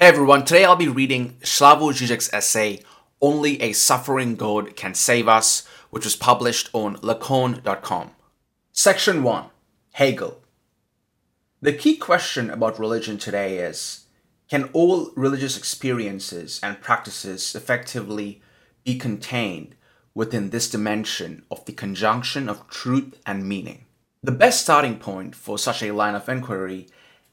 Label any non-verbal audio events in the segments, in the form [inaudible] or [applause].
Hey everyone, today I'll be reading Slavoj Žižek's essay, Only a Suffering God Can Save Us, which was published on Lacan.com. Section 1 Hegel. The key question about religion today is Can all religious experiences and practices effectively be contained within this dimension of the conjunction of truth and meaning? The best starting point for such a line of inquiry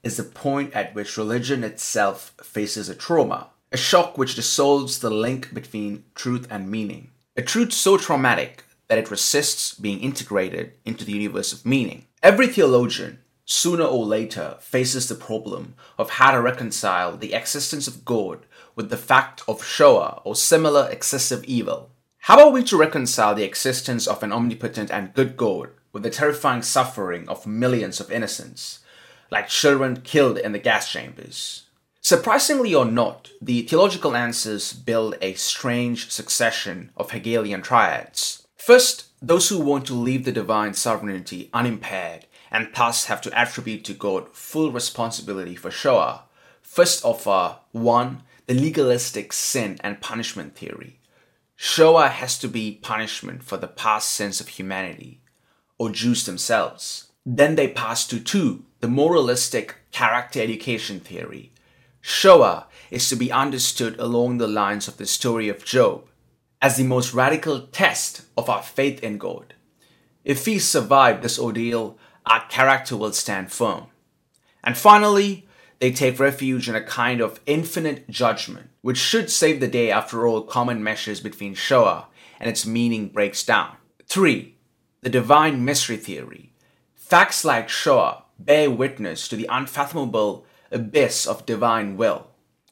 is the point at which religion itself faces a trauma, a shock which dissolves the link between truth and meaning. A truth so traumatic that it resists being integrated into the universe of meaning. Every theologian, sooner or later, faces the problem of how to reconcile the existence of God with the fact of Shoah or similar excessive evil. How are we to reconcile the existence of an omnipotent and good God with the terrifying suffering of millions of innocents? Like children killed in the gas chambers. Surprisingly or not, the theological answers build a strange succession of Hegelian triads. First, those who want to leave the divine sovereignty unimpaired and thus have to attribute to God full responsibility for Shoah, first offer 1. The legalistic sin and punishment theory. Shoah has to be punishment for the past sins of humanity, or Jews themselves. Then they pass to 2 the moralistic character education theory. Shoah is to be understood along the lines of the story of Job as the most radical test of our faith in God. If we survive this ordeal, our character will stand firm. And finally, they take refuge in a kind of infinite judgment, which should save the day after all common meshes between Shoah and its meaning breaks down. 3. The divine mystery theory. Facts like Shoah bear witness to the unfathomable abyss of divine will.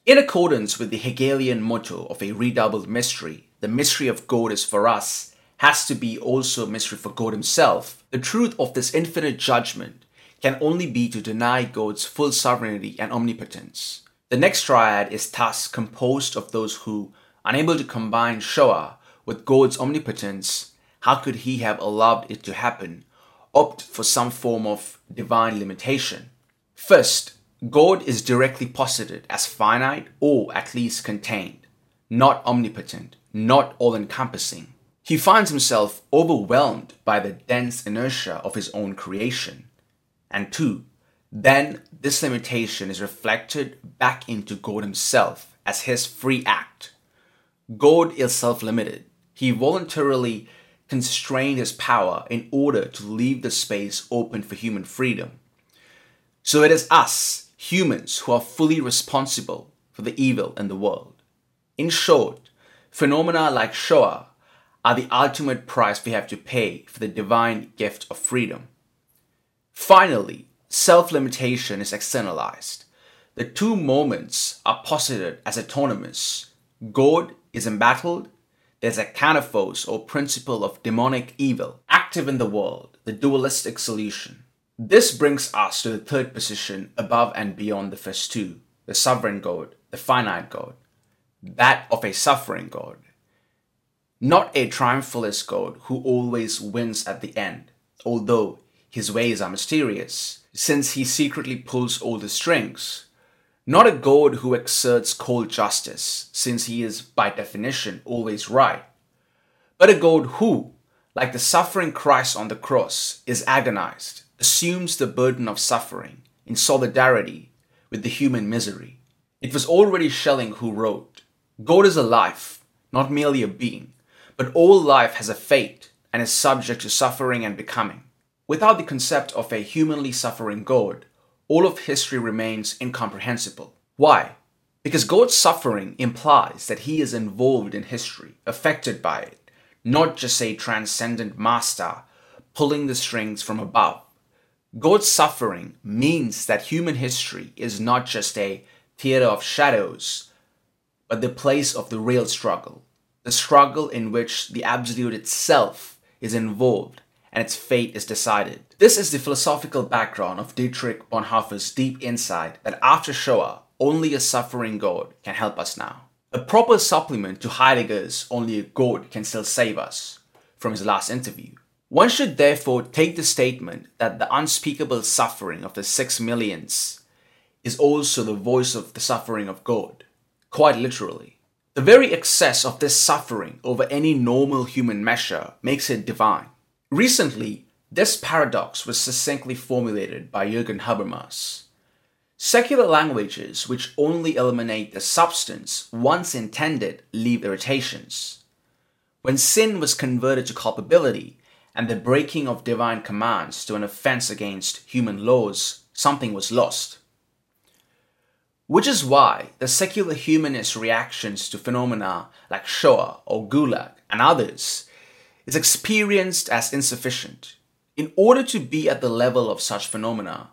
In accordance with the Hegelian motto of a redoubled mystery, the mystery of God is for us has to be also a mystery for God Himself. The truth of this infinite judgment can only be to deny God's full sovereignty and omnipotence. The next triad is thus composed of those who, unable to combine Shoah with God's omnipotence, how could He have allowed it to happen, opt for some form of divine limitation. First, God is directly posited as finite or at least contained, not omnipotent, not all encompassing. He finds himself overwhelmed by the dense inertia of his own creation. And two, then this limitation is reflected back into God himself as his free act. God is self limited. He voluntarily constrained his power in order to leave the space open for human freedom. So it is us, humans, who are fully responsible for the evil in the world. In short, phenomena like Shoah are the ultimate price we have to pay for the divine gift of freedom. Finally, self limitation is externalized. The two moments are posited as autonomous. God is embattled there's a kataphos or principle of demonic evil active in the world, the dualistic solution. This brings us to the third position above and beyond the first two the sovereign God, the finite God, that of a suffering God. Not a triumphalist God who always wins at the end, although his ways are mysterious, since he secretly pulls all the strings. Not a God who exerts cold justice, since he is by definition always right, but a God who, like the suffering Christ on the cross, is agonized, assumes the burden of suffering in solidarity with the human misery. It was already Schelling who wrote God is a life, not merely a being, but all life has a fate and is subject to suffering and becoming. Without the concept of a humanly suffering God, all of history remains incomprehensible. Why? Because God's suffering implies that he is involved in history, affected by it, not just a transcendent master pulling the strings from above. God's suffering means that human history is not just a theater of shadows, but the place of the real struggle, the struggle in which the absolute itself is involved and its fate is decided. This is the philosophical background of Dietrich Bonhoeffer's deep insight that after Shoah, only a suffering God can help us now. A proper supplement to Heidegger's Only a God Can Still Save Us from his last interview. One should therefore take the statement that the unspeakable suffering of the six millions is also the voice of the suffering of God, quite literally. The very excess of this suffering over any normal human measure makes it divine. Recently, this paradox was succinctly formulated by Jürgen Habermas. Secular languages which only eliminate the substance once intended leave irritations. When sin was converted to culpability and the breaking of divine commands to an offense against human laws, something was lost. Which is why the secular humanist reactions to phenomena like Shoah or Gulag and others is experienced as insufficient. In order to be at the level of such phenomena,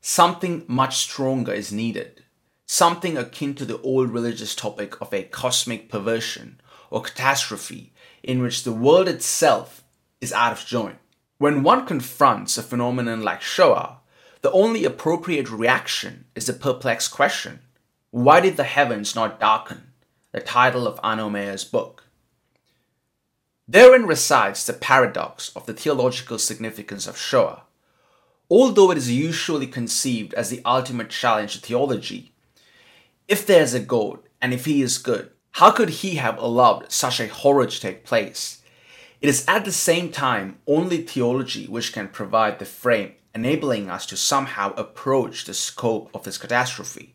something much stronger is needed, something akin to the old religious topic of a cosmic perversion or catastrophe in which the world itself is out of joint. When one confronts a phenomenon like Shoah, the only appropriate reaction is the perplexed question Why did the heavens not darken? The title of Mayer's book. Therein resides the paradox of the theological significance of Shoah. Although it is usually conceived as the ultimate challenge to theology, if there is a God and if he is good, how could he have allowed such a horror to take place? It is at the same time only theology which can provide the frame enabling us to somehow approach the scope of this catastrophe.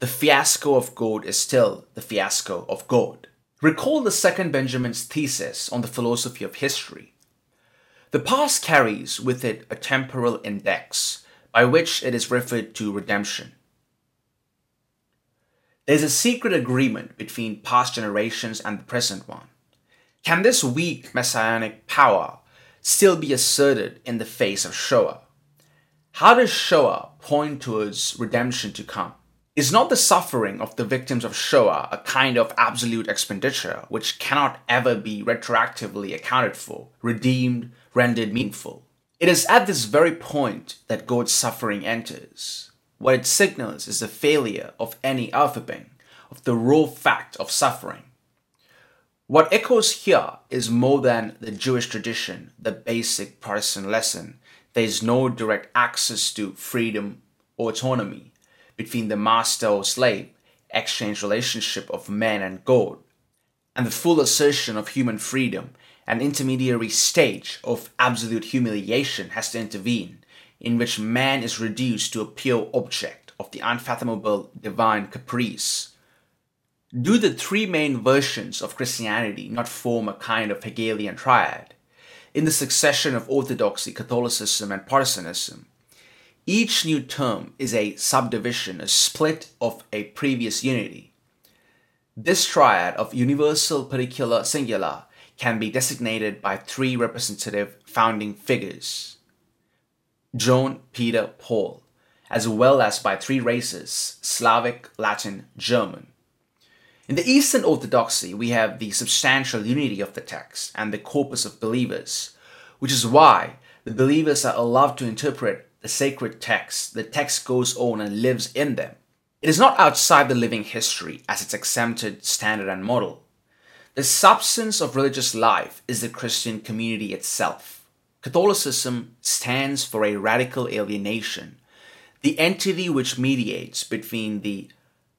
The fiasco of God is still the fiasco of God. Recall the second Benjamin's thesis on the philosophy of history. The past carries with it a temporal index by which it is referred to redemption. There's a secret agreement between past generations and the present one. Can this weak messianic power still be asserted in the face of Shoah? How does Shoah point towards redemption to come? Is not the suffering of the victims of Shoah a kind of absolute expenditure which cannot ever be retroactively accounted for, redeemed, rendered meaningful? It is at this very point that God's suffering enters. What it signals is the failure of any Aufhebung, of the raw fact of suffering. What echoes here is more than the Jewish tradition, the basic Protestant lesson there is no direct access to freedom or autonomy between the master or slave exchange relationship of man and God, and the full assertion of human freedom, an intermediary stage of absolute humiliation has to intervene, in which man is reduced to a pure object of the unfathomable divine caprice. Do the three main versions of Christianity not form a kind of Hegelian triad? in the succession of Orthodoxy, Catholicism, and Protestantism. Each new term is a subdivision, a split of a previous unity. This triad of universal, particular, singular can be designated by three representative founding figures John, Peter, Paul, as well as by three races Slavic, Latin, German. In the Eastern Orthodoxy, we have the substantial unity of the text and the corpus of believers, which is why the believers are allowed to interpret the sacred text. The text goes on and lives in them. It is not outside the living history as its exempted standard and model. The substance of religious life is the Christian community itself. Catholicism stands for a radical alienation, the entity which mediates between the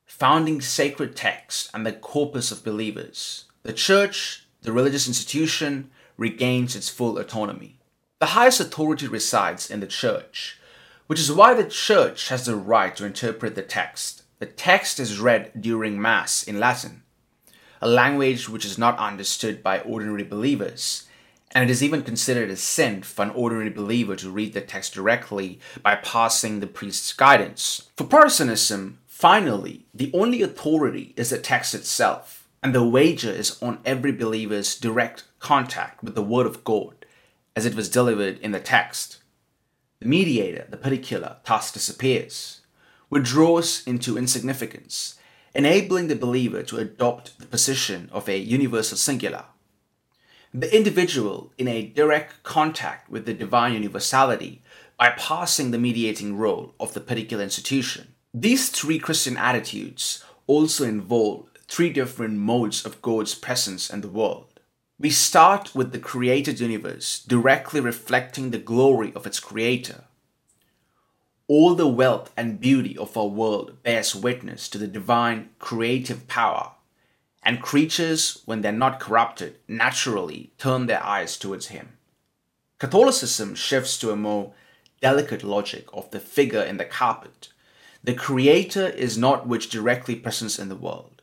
founding sacred text and the corpus of believers. The church, the religious institution, regains its full autonomy. The highest authority resides in the church, which is why the church has the right to interpret the text. The text is read during Mass in Latin, a language which is not understood by ordinary believers, and it is even considered a sin for an ordinary believer to read the text directly by passing the priest's guidance. For Protestantism, Finally, the only authority is the text itself, and the wager is on every believer's direct contact with the Word of God as it was delivered in the text. The mediator, the particular, thus disappears, withdraws into insignificance, enabling the believer to adopt the position of a universal singular. The individual in a direct contact with the divine universality by passing the mediating role of the particular institution. These three Christian attitudes also involve three different modes of God's presence in the world. We start with the created universe directly reflecting the glory of its creator. all the wealth and beauty of our world bears witness to the divine creative power, and creatures, when they're not corrupted, naturally turn their eyes towards Him. Catholicism shifts to a more delicate logic of the figure in the carpet. The Creator is not which directly present in the world.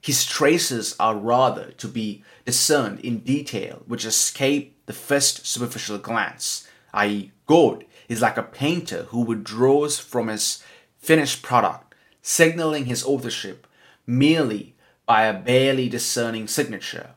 His traces are rather to be discerned in detail, which escape the first superficial glance, i.e., God is like a painter who withdraws from his finished product, signaling his authorship merely by a barely discerning signature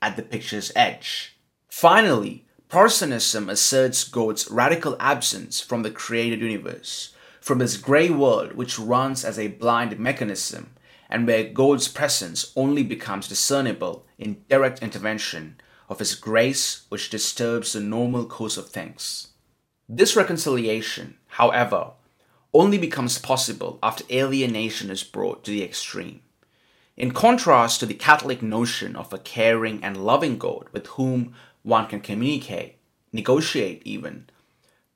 at the picture's edge. Finally, Protestantism asserts God's radical absence from the created universe, from this grey world which runs as a blind mechanism, and where God's presence only becomes discernible in direct intervention of His grace which disturbs the normal course of things. This reconciliation, however, only becomes possible after alienation is brought to the extreme. In contrast to the Catholic notion of a caring and loving God with whom one can communicate, negotiate even,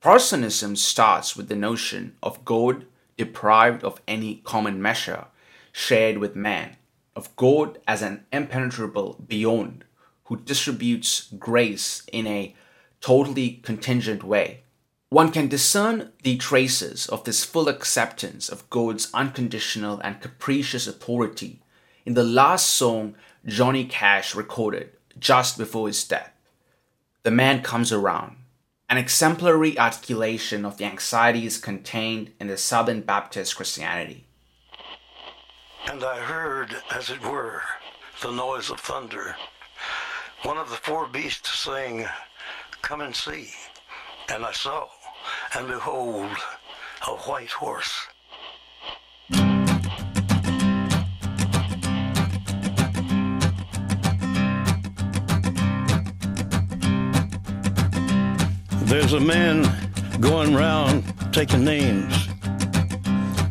Protestantism starts with the notion of God deprived of any common measure shared with man, of God as an impenetrable beyond who distributes grace in a totally contingent way one can discern the traces of this full acceptance of God's unconditional and capricious authority in the last song Johnny Cash recorded just before his death. The Man Comes Around, an exemplary articulation of the anxieties contained in the Southern Baptist Christianity. And I heard, as it were, the noise of thunder. One of the four beasts saying, Come and see. And I saw and behold, a white horse. There's a man going round taking names,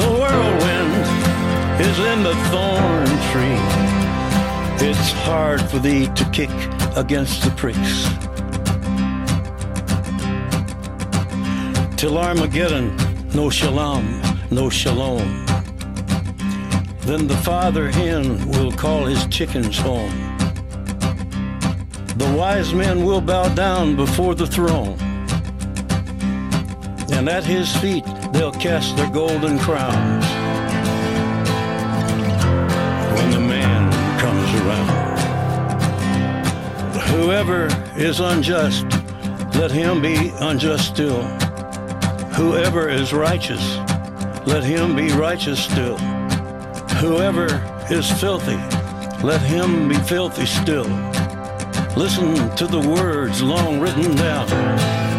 The whirlwind is in the thorn tree. It's hard for thee to kick against the pricks. till Armageddon, no shalom, no shalom. Then the father hen will call his chickens home. The wise men will bow down before the throne. And at his feet they'll cast their golden crowns. When the man comes around. Whoever is unjust, let him be unjust still. Whoever is righteous, let him be righteous still. Whoever is filthy, let him be filthy still. Listen to the words long written down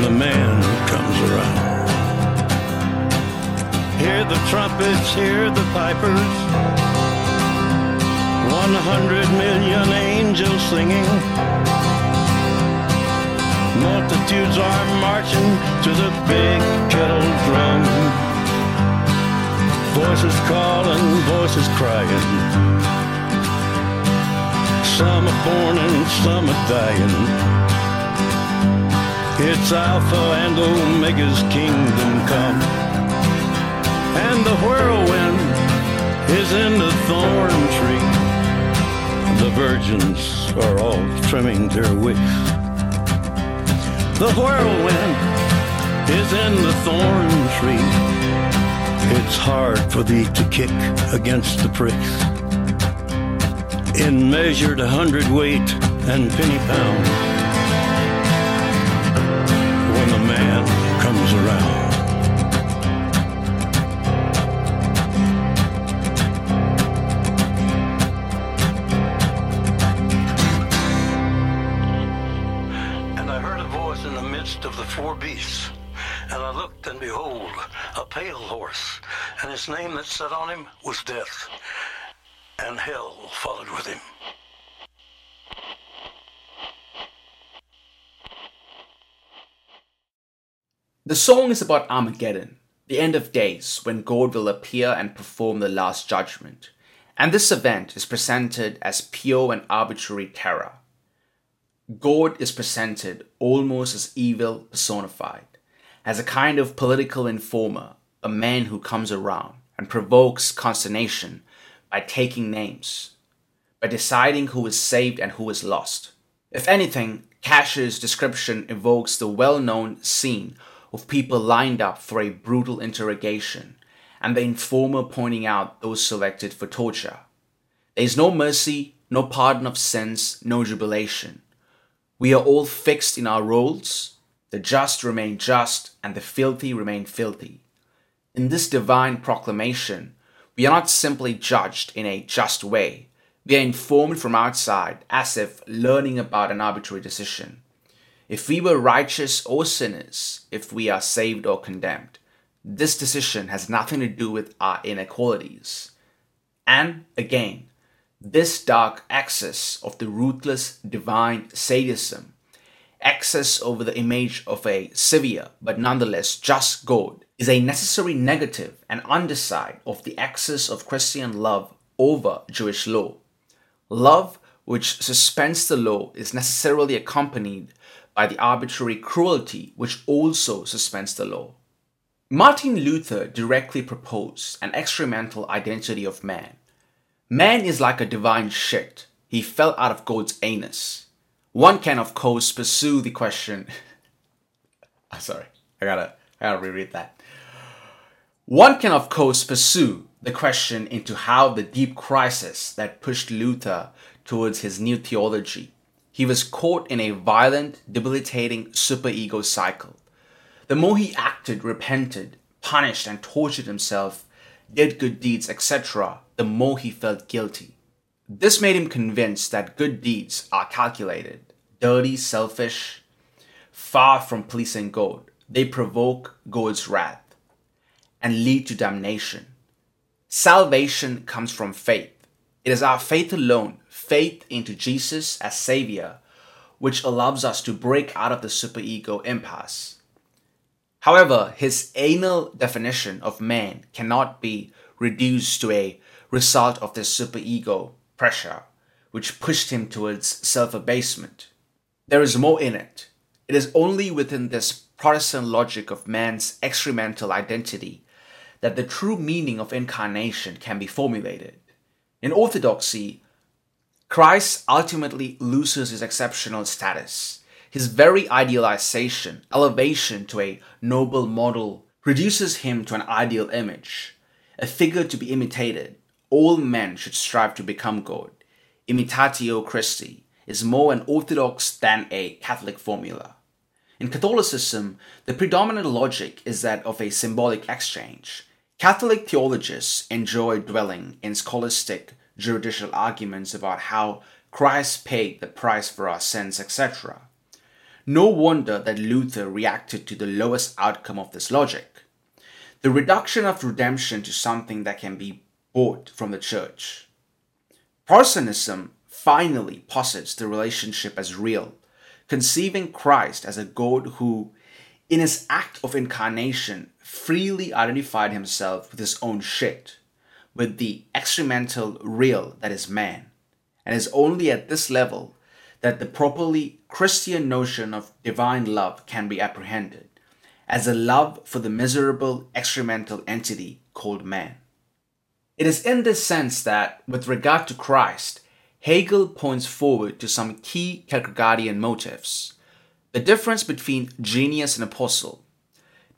when the man who comes around. Hear the trumpets, hear the pipers. One hundred million angels singing Multitudes are marching to the big kettle drum. Voices calling, voices crying. Some are born and some are dying. It's Alpha and Omega's kingdom come. And the whirlwind is in the thorn tree. The virgins are all trimming their wicks. The whirlwind is in the thorn tree. It's hard for thee to kick against the pricks. In measured hundredweight and penny pound, that sat on him was Death, and hell followed with him. The song is about Armageddon, the end of days when God will appear and perform the last judgment. And this event is presented as pure and arbitrary terror. God is presented almost as evil personified, as a kind of political informer, a man who comes around and provokes consternation by taking names, by deciding who is saved and who is lost. If anything, Cash's description evokes the well known scene of people lined up for a brutal interrogation and the informer pointing out those selected for torture. There is no mercy, no pardon of sins, no jubilation. We are all fixed in our roles. The just remain just, and the filthy remain filthy. In this divine proclamation, we are not simply judged in a just way. We are informed from outside as if learning about an arbitrary decision. If we were righteous or sinners, if we are saved or condemned, this decision has nothing to do with our inequalities. And again, this dark excess of the ruthless divine sadism, excess over the image of a severe but nonetheless just God, is a necessary negative and underside of the excess of Christian love over Jewish law. Love which suspends the law is necessarily accompanied by the arbitrary cruelty which also suspends the law. Martin Luther directly proposed an excremental identity of man. Man is like a divine shit. He fell out of God's anus. One can, of course, pursue the question. I'm [laughs] ah, sorry, I gotta, I gotta reread that. One can, of course, pursue the question into how the deep crisis that pushed Luther towards his new theology. He was caught in a violent, debilitating superego cycle. The more he acted, repented, punished, and tortured himself, did good deeds, etc., the more he felt guilty. This made him convinced that good deeds are calculated, dirty, selfish, far from pleasing God. They provoke God's wrath and lead to damnation. Salvation comes from faith. It is our faith alone, faith into Jesus as Savior, which allows us to break out of the superego impasse. However, his anal definition of man cannot be reduced to a result of the superego pressure, which pushed him towards self abasement. There is more in it. It is only within this Protestant logic of man's excremental identity that the true meaning of incarnation can be formulated. In Orthodoxy, Christ ultimately loses his exceptional status. His very idealization, elevation to a noble model, reduces him to an ideal image, a figure to be imitated. All men should strive to become God. Imitatio Christi is more an orthodox than a Catholic formula. In Catholicism, the predominant logic is that of a symbolic exchange. Catholic theologians enjoy dwelling in scholastic juridical arguments about how Christ paid the price for our sins, etc. No wonder that Luther reacted to the lowest outcome of this logic the reduction of redemption to something that can be bought from the church. Protestantism finally posits the relationship as real. conceiving Christ as a God who, in his act of incarnation, freely identified himself with his own shit, with the excremental real that is man, and it's only at this level that the properly Christian notion of divine love can be apprehended as a love for the miserable excremental entity called man. It is in this sense that, with regard to Christ, Hegel points forward to some key Kierkegaardian motifs the difference between genius and apostle,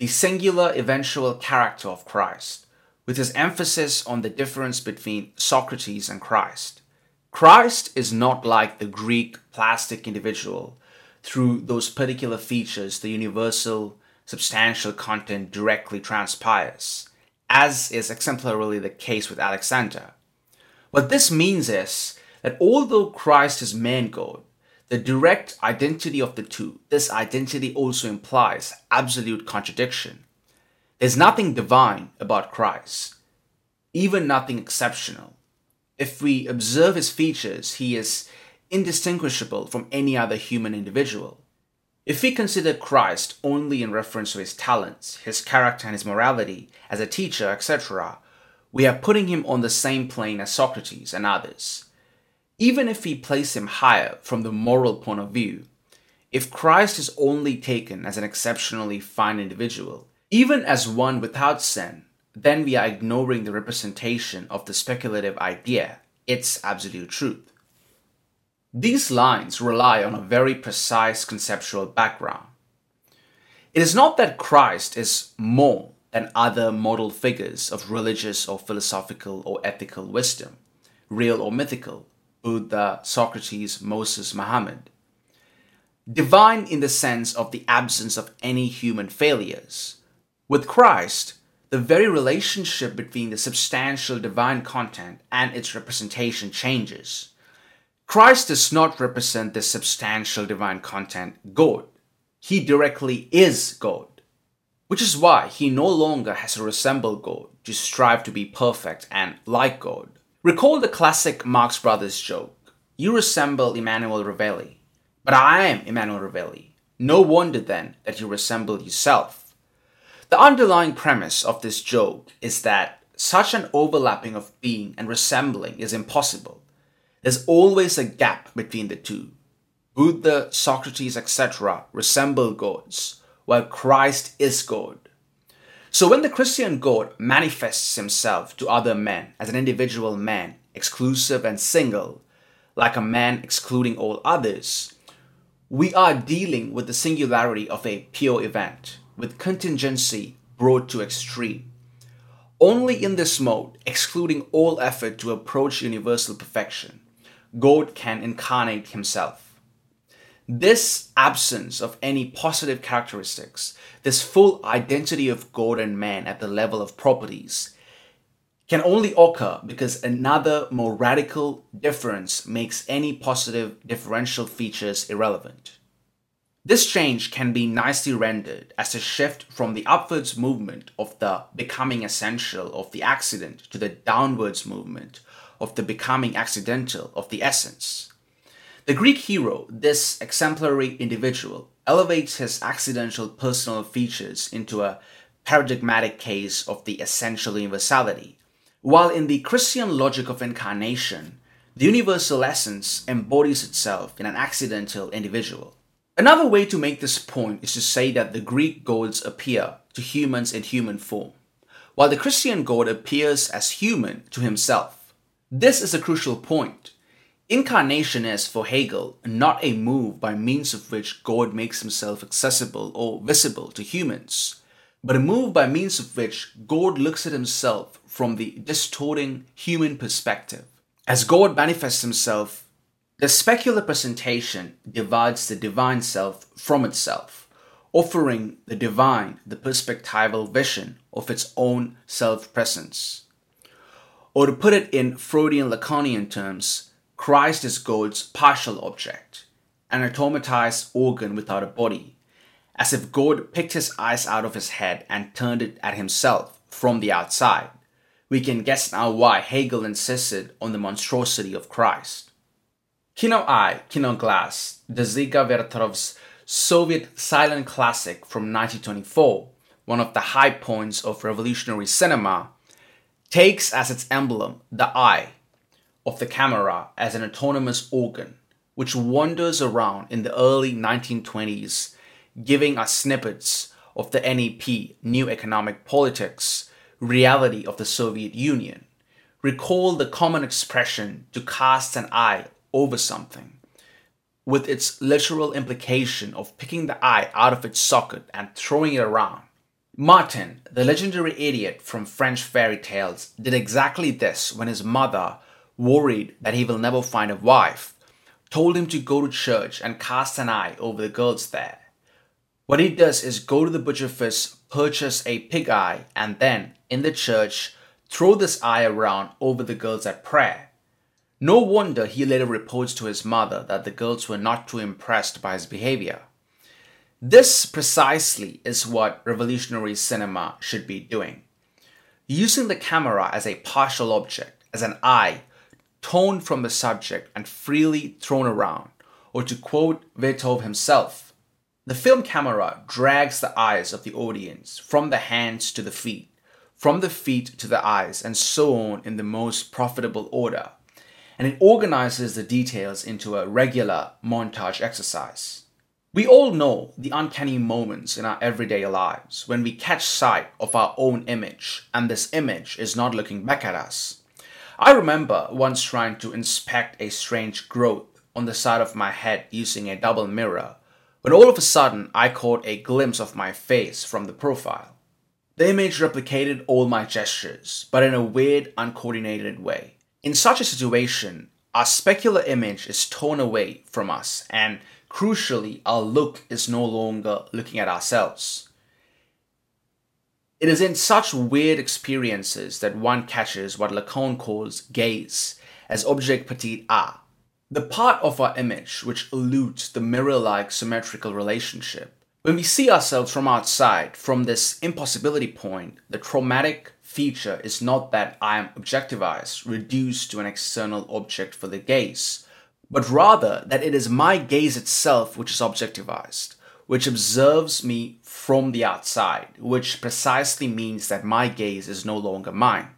the singular eventual character of Christ, with his emphasis on the difference between Socrates and Christ. Christ is not like the Greek plastic individual through those particular features the universal substantial content directly transpires, as is exemplarily the case with Alexander. What this means is that although Christ is man God, the direct identity of the two, this identity also implies absolute contradiction. There's nothing divine about Christ, even nothing exceptional. If we observe his features, he is indistinguishable from any other human individual. If we consider Christ only in reference to his talents, his character, and his morality as a teacher, etc., we are putting him on the same plane as Socrates and others. Even if we place him higher from the moral point of view, if Christ is only taken as an exceptionally fine individual, even as one without sin, then we are ignoring the representation of the speculative idea, its absolute truth. These lines rely on a very precise conceptual background. It is not that Christ is more than other model figures of religious or philosophical or ethical wisdom, real or mythical, Buddha, Socrates, Moses, Muhammad. Divine in the sense of the absence of any human failures. With Christ, the very relationship between the substantial divine content and its representation changes. Christ does not represent the substantial divine content God. He directly is God, which is why he no longer has to resemble God to strive to be perfect and like God. Recall the classic Marx Brothers joke You resemble Emmanuel Ravelli, but I am Emmanuel Ravelli. No wonder then that you resemble yourself. The underlying premise of this joke is that such an overlapping of being and resembling is impossible. There's always a gap between the two. Buddha, Socrates, etc. resemble gods, while Christ is God. So when the Christian God manifests himself to other men as an individual man, exclusive and single, like a man excluding all others, we are dealing with the singularity of a pure event, with contingency brought to extreme. Only in this mode, excluding all effort to approach universal perfection, God can incarnate himself. This absence of any positive characteristics, this full identity of God and man at the level of properties, can only occur because another more radical difference makes any positive differential features irrelevant. This change can be nicely rendered as a shift from the upwards movement of the becoming essential of the accident to the downwards movement of the becoming accidental of the essence. The Greek hero, this exemplary individual, elevates his accidental personal features into a paradigmatic case of the essential universality, while in the Christian logic of incarnation, the universal essence embodies itself in an accidental individual. Another way to make this point is to say that the Greek gods appear to humans in human form, while the Christian God appears as human to himself. This is a crucial point Incarnation is, for Hegel, not a move by means of which God makes himself accessible or visible to humans, but a move by means of which God looks at himself from the distorting human perspective. As God manifests himself, the specular presentation divides the divine self from itself, offering the divine the perspectival vision of its own self presence. Or to put it in Freudian Lacanian terms, Christ is God's partial object, an automatized organ without a body, as if God picked his eyes out of his head and turned it at himself from the outside. We can guess now why Hegel insisted on the monstrosity of Christ. Kino Eye, Kino Glaz, Dziga Vertov's Soviet silent classic from 1924, one of the high points of revolutionary cinema, takes as its emblem the eye of the camera as an autonomous organ which wanders around in the early 1920s, giving us snippets of the NEP, New Economic Politics, reality of the Soviet Union. Recall the common expression to cast an eye over something, with its literal implication of picking the eye out of its socket and throwing it around. Martin, the legendary idiot from French fairy tales, did exactly this when his mother, worried that he will never find a wife, told him to go to church and cast an eye over the girls there. What he does is go to the butcher fist, purchase a pig eye, and then, in the church, throw this eye around over the girls at prayer. No wonder he later reports to his mother that the girls were not too impressed by his behavior. This precisely is what revolutionary cinema should be doing. Using the camera as a partial object, as an eye, torn from the subject and freely thrown around, or to quote Vertov himself, the film camera drags the eyes of the audience from the hands to the feet, from the feet to the eyes, and so on in the most profitable order, and it organizes the details into a regular montage exercise. We all know the uncanny moments in our everyday lives when we catch sight of our own image and this image is not looking back at us. I remember once trying to inspect a strange growth on the side of my head using a double mirror when all of a sudden I caught a glimpse of my face from the profile. The image replicated all my gestures, but in a weird, uncoordinated way. In such a situation, our specular image is torn away from us and Crucially, our look is no longer looking at ourselves. It is in such weird experiences that one catches what Lacan calls gaze as object petit a, the part of our image which eludes the mirror like symmetrical relationship. When we see ourselves from outside, from this impossibility point, the traumatic feature is not that I am objectivized, reduced to an external object for the gaze, but rather that it is my gaze itself which is objectivized, which observes me from the outside, which precisely means that my gaze is no longer mine,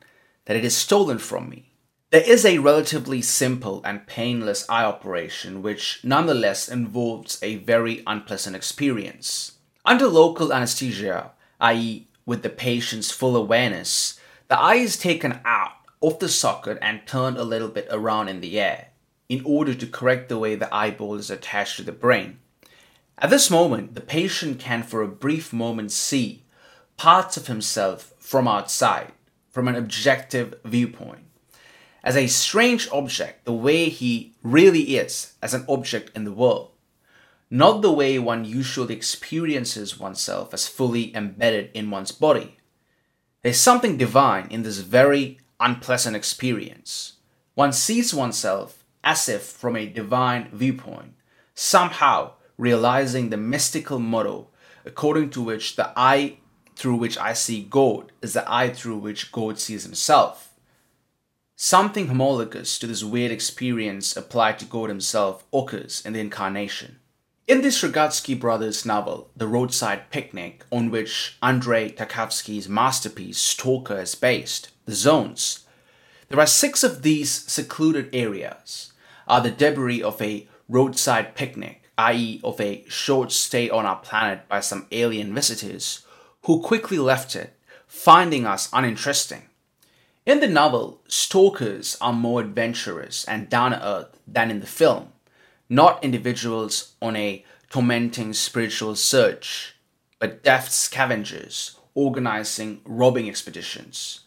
that it is stolen from me. There is a relatively simple and painless eye operation which nonetheless involves a very unpleasant experience. Under local anesthesia, i.e., with the patient's full awareness, the eye is taken out of the socket and turned a little bit around in the air in order to correct the way the eyeball is attached to the brain. At this moment, the patient can for a brief moment see parts of himself from outside, from an objective viewpoint, as a strange object, the way he really is as an object in the world, not the way one usually experiences oneself as fully embedded in one's body. There's something divine in this very unpleasant experience. One sees oneself as if from a divine viewpoint, somehow realizing the mystical motto according to which the eye through which I see God is the eye through which God sees himself. Something homologous to this weird experience applied to God himself occurs in the Incarnation. In this Strugatsky brothers novel, The Roadside Picnic, on which Andrei Tarkovsky's masterpiece Stalker is based, The Zones, there are six of these secluded areas are the debris of a roadside picnic, i.e., of a short stay on our planet by some alien visitors who quickly left it, finding us uninteresting. In the novel, stalkers are more adventurous and down to earth than in the film, not individuals on a tormenting spiritual search, but deft scavengers organizing robbing expeditions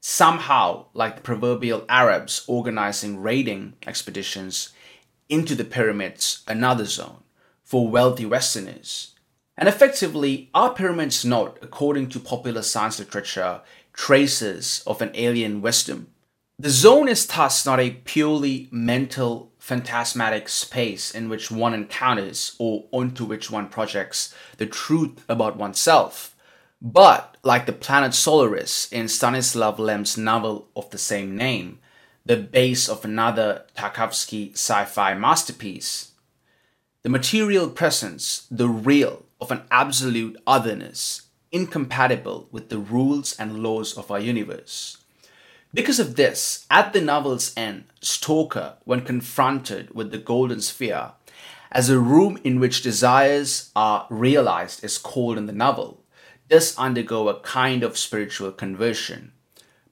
somehow like the proverbial Arabs organizing raiding expeditions into the pyramids, another zone, for wealthy Westerners. And effectively, our pyramids note, according to popular science literature, traces of an alien wisdom. The zone is thus not a purely mental, phantasmatic space in which one encounters or onto which one projects the truth about oneself, but, like the planet Solaris in Stanislav Lem's novel of the same name, the base of another Tarkovsky sci fi masterpiece. The material presence, the real, of an absolute otherness incompatible with the rules and laws of our universe. Because of this, at the novel's end, Stalker, when confronted with the Golden Sphere, as a room in which desires are realized, is called in the novel, does undergo a kind of spiritual conversion.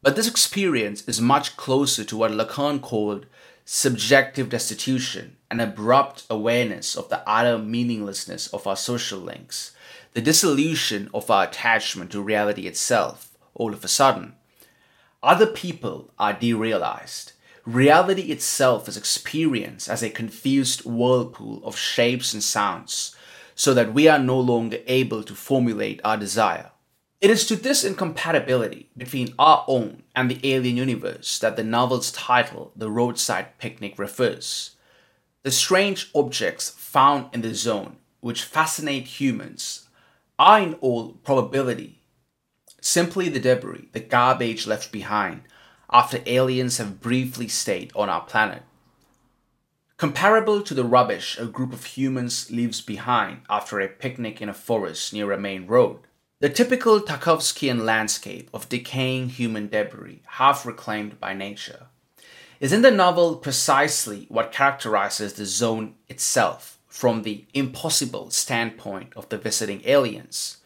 But this experience is much closer to what Lacan called subjective destitution, an abrupt awareness of the utter meaninglessness of our social links, the dissolution of our attachment to reality itself, all of a sudden. Other people are derealized. Reality itself is experienced as a confused whirlpool of shapes and sounds, so that we are no longer able to formulate our desire. It is to this incompatibility between our own and the alien universe that the novel's title, The Roadside Picnic, refers. The strange objects found in the zone, which fascinate humans, are in all probability simply the debris, the garbage left behind after aliens have briefly stayed on our planet. Comparable to the rubbish a group of humans leaves behind after a picnic in a forest near a main road. The typical Tarkovskian landscape of decaying human debris, half reclaimed by nature, is in the novel precisely what characterizes the zone itself from the impossible standpoint of the visiting aliens.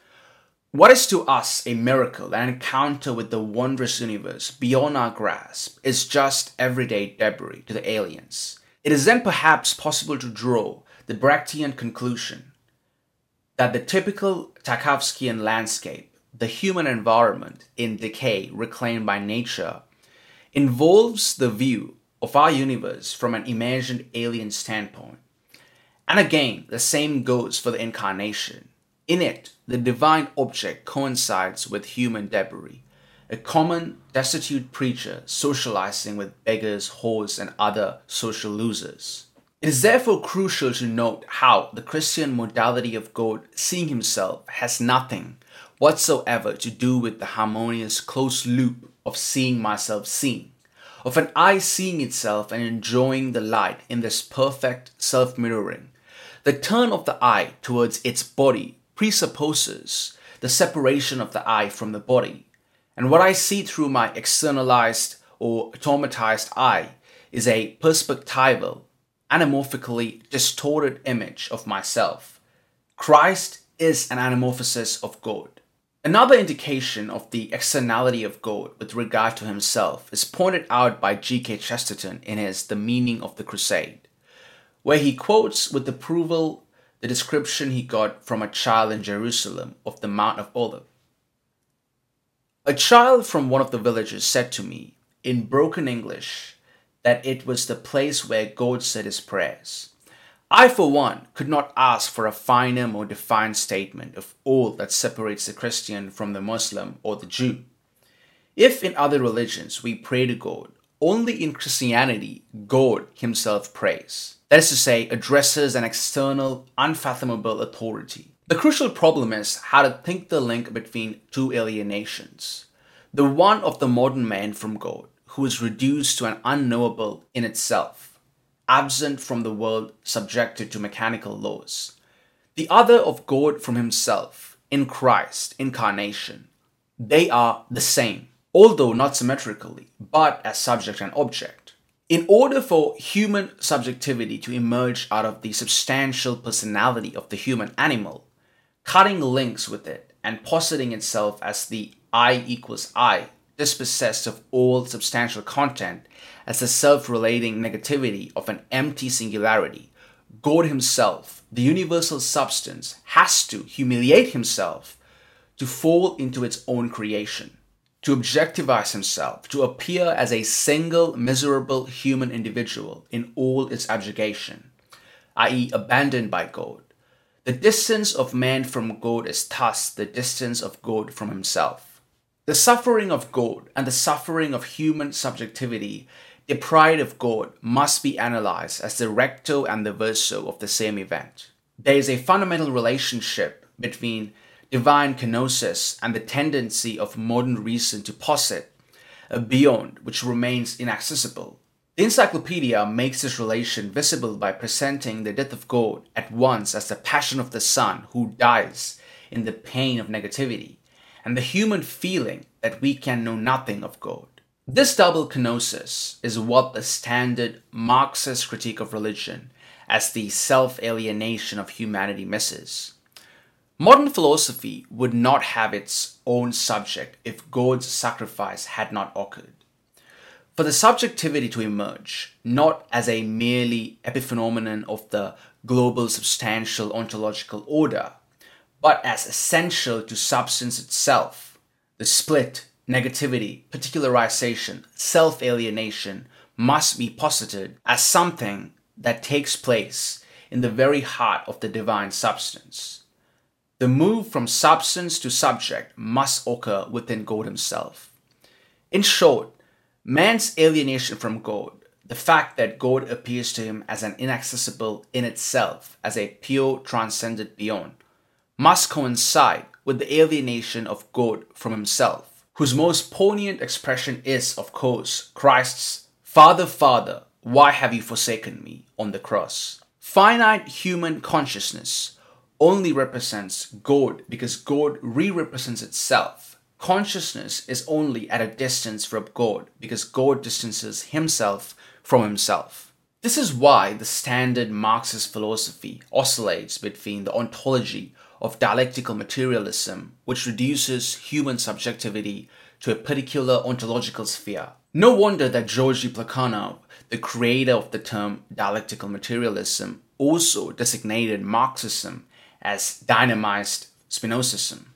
What is to us a miracle, an encounter with the wondrous universe beyond our grasp, is just everyday debris to the aliens. It is then perhaps possible to draw the Brechtian conclusion that the typical Tarkovskian landscape, the human environment in decay reclaimed by nature, involves the view of our universe from an imagined alien standpoint. And again, the same goes for the incarnation. In it, the divine object coincides with human debris, a common, destitute preacher socializing with beggars, whores, and other social losers. It is therefore crucial to note how the Christian modality of God seeing himself has nothing whatsoever to do with the harmonious closed loop of seeing myself seen, of an eye seeing itself and enjoying the light in this perfect self mirroring. The turn of the eye towards its body presupposes the separation of the eye from the body, and what I see through my externalized or automatized eye is a perspectival anamorphically distorted image of myself. Christ is an anamorphosis of God. Another indication of the externality of God with regard to himself is pointed out by G.K. Chesterton in his The Meaning of the Crusade, where he quotes with approval the description he got from a child in Jerusalem of the Mount of Olives. A child from one of the villages said to me, in broken English, that it was the place where God said his prayers. I, for one, could not ask for a finer, more defined statement of all that separates the Christian from the Muslim or the Jew. If in other religions we pray to God, only in Christianity God himself prays. That is to say, addresses an external, unfathomable authority. The crucial problem is how to think the link between two alienations the one of the modern man from God, who is reduced to an unknowable in itself, absent from the world, subjected to mechanical laws. The other of God from himself, in Christ, incarnation. They are the same, although not symmetrically, but as subject and object. In order for human subjectivity to emerge out of the substantial personality of the human animal, cutting links with it and positing itself as the I equals I dispossessed of all substantial content as the self relating negativity of an empty singularity, God Himself, the universal substance, has to humiliate Himself to fall into its own creation, to objectivize Himself, to appear as a single miserable human individual in all its abjugation, i.e., abandoned by God. The distance of man from God is thus the distance of God from Himself. The suffering of God and the suffering of human subjectivity deprived of God must be analyzed as the recto and the verso of the same event. There is a fundamental relationship between divine kenosis and the tendency of modern reason to posit a beyond which remains inaccessible. The encyclopedia makes this relation visible by presenting the death of God at once as the passion of the Son who dies in the pain of negativity, and the human feeling that we can know nothing of God. This double kenosis is what the standard Marxist critique of religion as the self alienation of humanity misses. Modern philosophy would not have its own subject if God's sacrifice had not occurred. For the subjectivity to emerge, not as a merely epiphenomenon of the global substantial ontological order, but as essential to substance itself, the split, negativity, particularization, self alienation must be posited as something that takes place in the very heart of the divine substance. The move from substance to subject must occur within God Himself. In short, man's alienation from God, the fact that God appears to him as an inaccessible in itself, as a pure transcendent beyond, must coincide with the alienation of God from Himself, whose most poignant expression is, of course, Christ's Father, Father, why have you forsaken me on the cross? Finite human consciousness only represents God because God re represents itself. Consciousness is only at a distance from God because God distances himself from himself. This is why the standard Marxist philosophy oscillates between the ontology of dialectical materialism, which reduces human subjectivity to a particular ontological sphere. No wonder that Georgi Plekhanov the creator of the term dialectical materialism, also designated Marxism as dynamized Spinozism,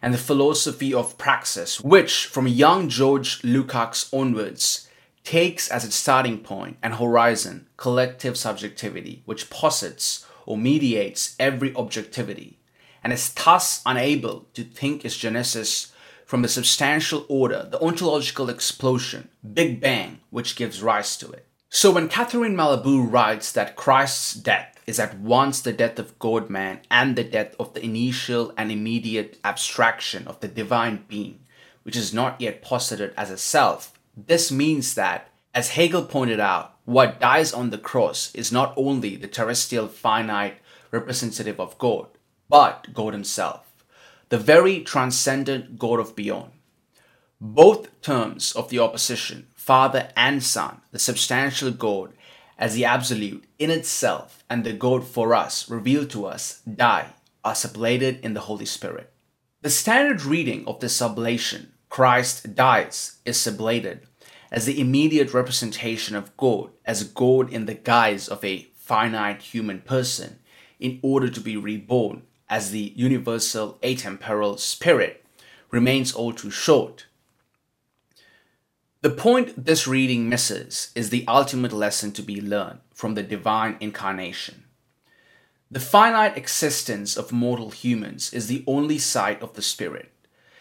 and the philosophy of praxis, which from young George Lukács onwards takes as its starting point and horizon collective subjectivity, which posits or mediates every objectivity, and is thus unable to think its genesis from the substantial order, the ontological explosion, Big Bang, which gives rise to it. So when Catherine Malabou writes that Christ's death is at once the death of God man and the death of the initial and immediate abstraction of the divine being, which is not yet posited as a self, this means that, as Hegel pointed out, what dies on the cross is not only the terrestrial finite representative of God, but God Himself, the very transcendent God of beyond. Both terms of the opposition Father and Son, the substantial God, as the absolute in itself and the God for us, revealed to us, die, are sublated in the Holy Spirit. The standard reading of this sublation, Christ dies, is sublated as the immediate representation of God, as God in the guise of a finite human person, in order to be reborn as the universal atemporal spirit, remains all too short the point this reading misses is the ultimate lesson to be learned from the divine incarnation. The finite existence of mortal humans is the only site of the spirit,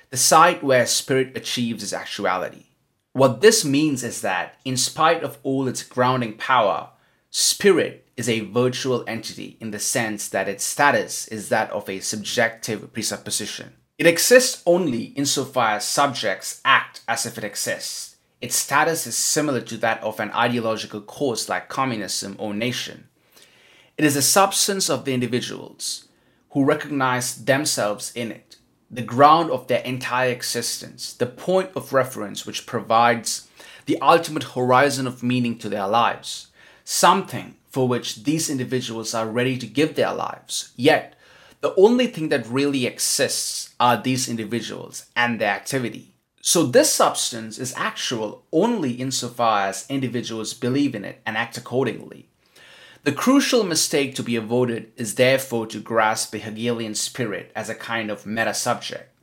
the site where spirit achieves its actuality. What this means is that, in spite of all its grounding power, spirit is a virtual entity in the sense that its status is that of a subjective presupposition. It exists only insofar as subjects act as if it exists its status is similar to that of an ideological cause like communism or nation. It is the substance of the individuals who recognize themselves in it, the ground of their entire existence, the point of reference which provides the ultimate horizon of meaning to their lives, something for which these individuals are ready to give their lives. Yet, the only thing that really exists are these individuals and their activity. So this substance is actual only insofar as individuals believe in it and act accordingly. The crucial mistake to be avoided is therefore to grasp the Hegelian spirit as a kind of meta subject,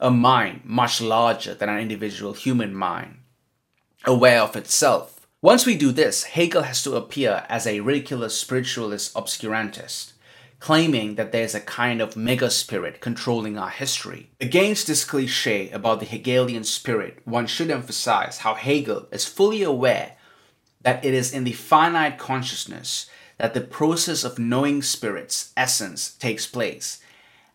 a mind much larger than an individual human mind, aware of itself. Once we do this, Hegel has to appear as a ridiculous spiritualist obscurantist claiming that there's a kind of mega spirit controlling our history. Against this cliche about the Hegelian spirit, one should emphasize how Hegel is fully aware that it is in the finite consciousness that the process of knowing spirit's essence takes place,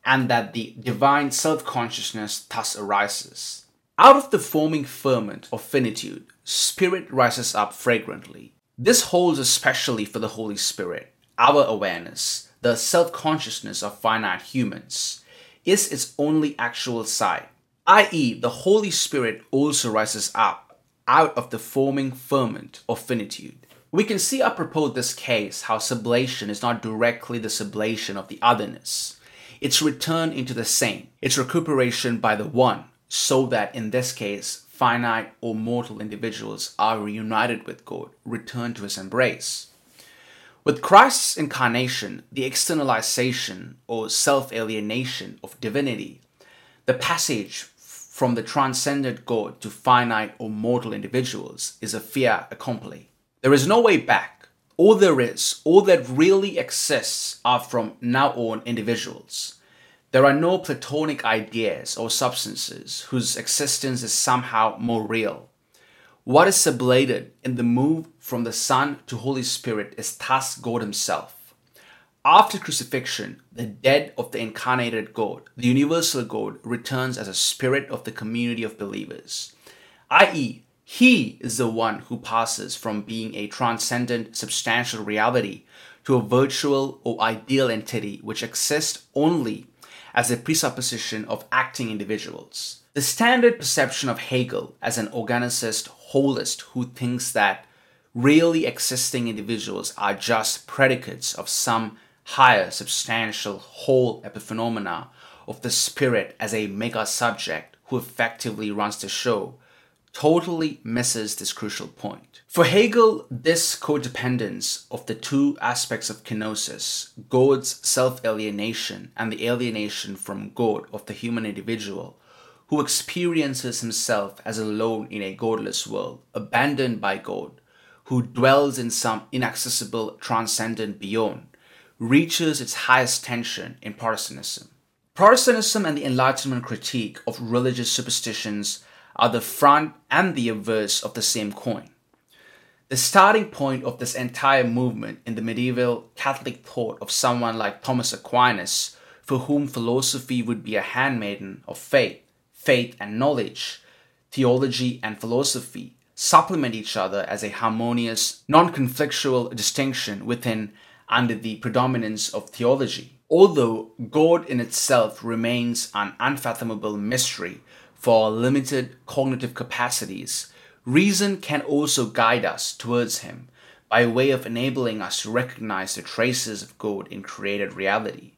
and that the divine self consciousness thus arises. Out of the forming ferment of finitude, spirit rises up fragrantly. This holds especially for the Holy Spirit. Our awareness, the self consciousness of finite humans, is its only actual side, i.e., the Holy Spirit also rises up out of the forming ferment of finitude. We can see apropos this case how sublation is not directly the sublation of the otherness. It's return into the same. It's recuperation by the one, so that in this case, finite or mortal individuals are reunited with God, return to his embrace. With Christ's incarnation, the externalization or self alienation of divinity, the passage from the transcendent God to finite or mortal individuals is a fiat accompli. There is no way back. All there is, all that really exists, are from now on individuals. There are no Platonic ideas or substances whose existence is somehow more real. What is sublated in the move from the Son to Holy Spirit is thus God Himself. After crucifixion, the dead of the incarnated God, the universal God, returns as a spirit of the community of believers, i.e., He is the one who passes from being a transcendent, substantial reality to a virtual or ideal entity which exists only as a presupposition of acting individuals. The standard perception of Hegel as an organicist holist who thinks that really existing individuals are just predicates of some higher substantial whole epiphenomena of the spirit as a mega subject who effectively runs the show totally misses this crucial point. For Hegel, this codependence of the two aspects of kenosis, God's self alienation and the alienation from God of the human individual, who experiences himself as alone in a godless world, abandoned by God, who dwells in some inaccessible transcendent beyond, reaches its highest tension in Protestantism. Protestantism and the Enlightenment critique of religious superstitions are the front and the reverse of the same coin. The starting point of this entire movement in the medieval Catholic thought of someone like Thomas Aquinas, for whom philosophy would be a handmaiden of faith, faith and knowledge, theology and philosophy supplement each other as a harmonious, non conflictual distinction within under the predominance of theology. Although God in itself remains an unfathomable mystery for limited cognitive capacities, reason can also guide us towards Him by way of enabling us to recognize the traces of God in created reality.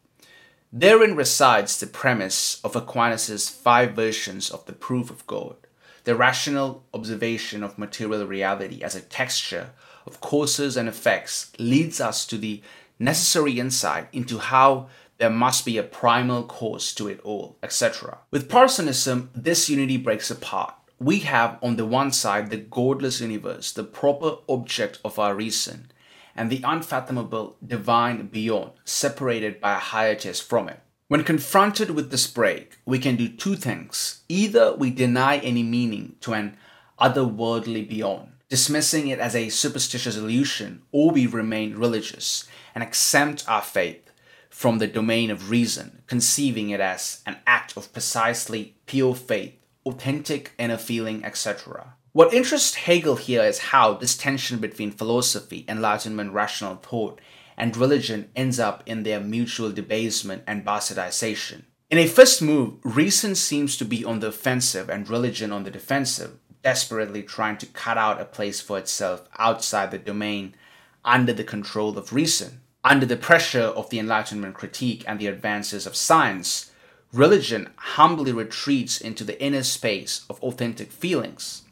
Therein resides the premise of Aquinas' five versions of the proof of God, the rational observation of material reality as a texture of causes and effects leads us to the necessary insight into how there must be a primal cause to it all, etc. With Protestantism, this unity breaks apart. We have on the one side the godless universe, the proper object of our reason, and the unfathomable divine beyond, separated by a hiatus from it. When confronted with this break, we can do two things. Either we deny any meaning to an otherworldly beyond, dismissing it as a superstitious illusion, or we remain religious and exempt our faith from the domain of reason, conceiving it as an act of precisely pure faith, authentic inner feeling, etc. What interests Hegel here is how this tension between philosophy, enlightenment, rational thought, and religion ends up in their mutual debasement and bastardization. In a first move, reason seems to be on the offensive and religion on the defensive, desperately trying to cut out a place for itself outside the domain under the control of reason. Under the pressure of the Enlightenment critique and the advances of science, religion humbly retreats into the inner space of authentic feelings.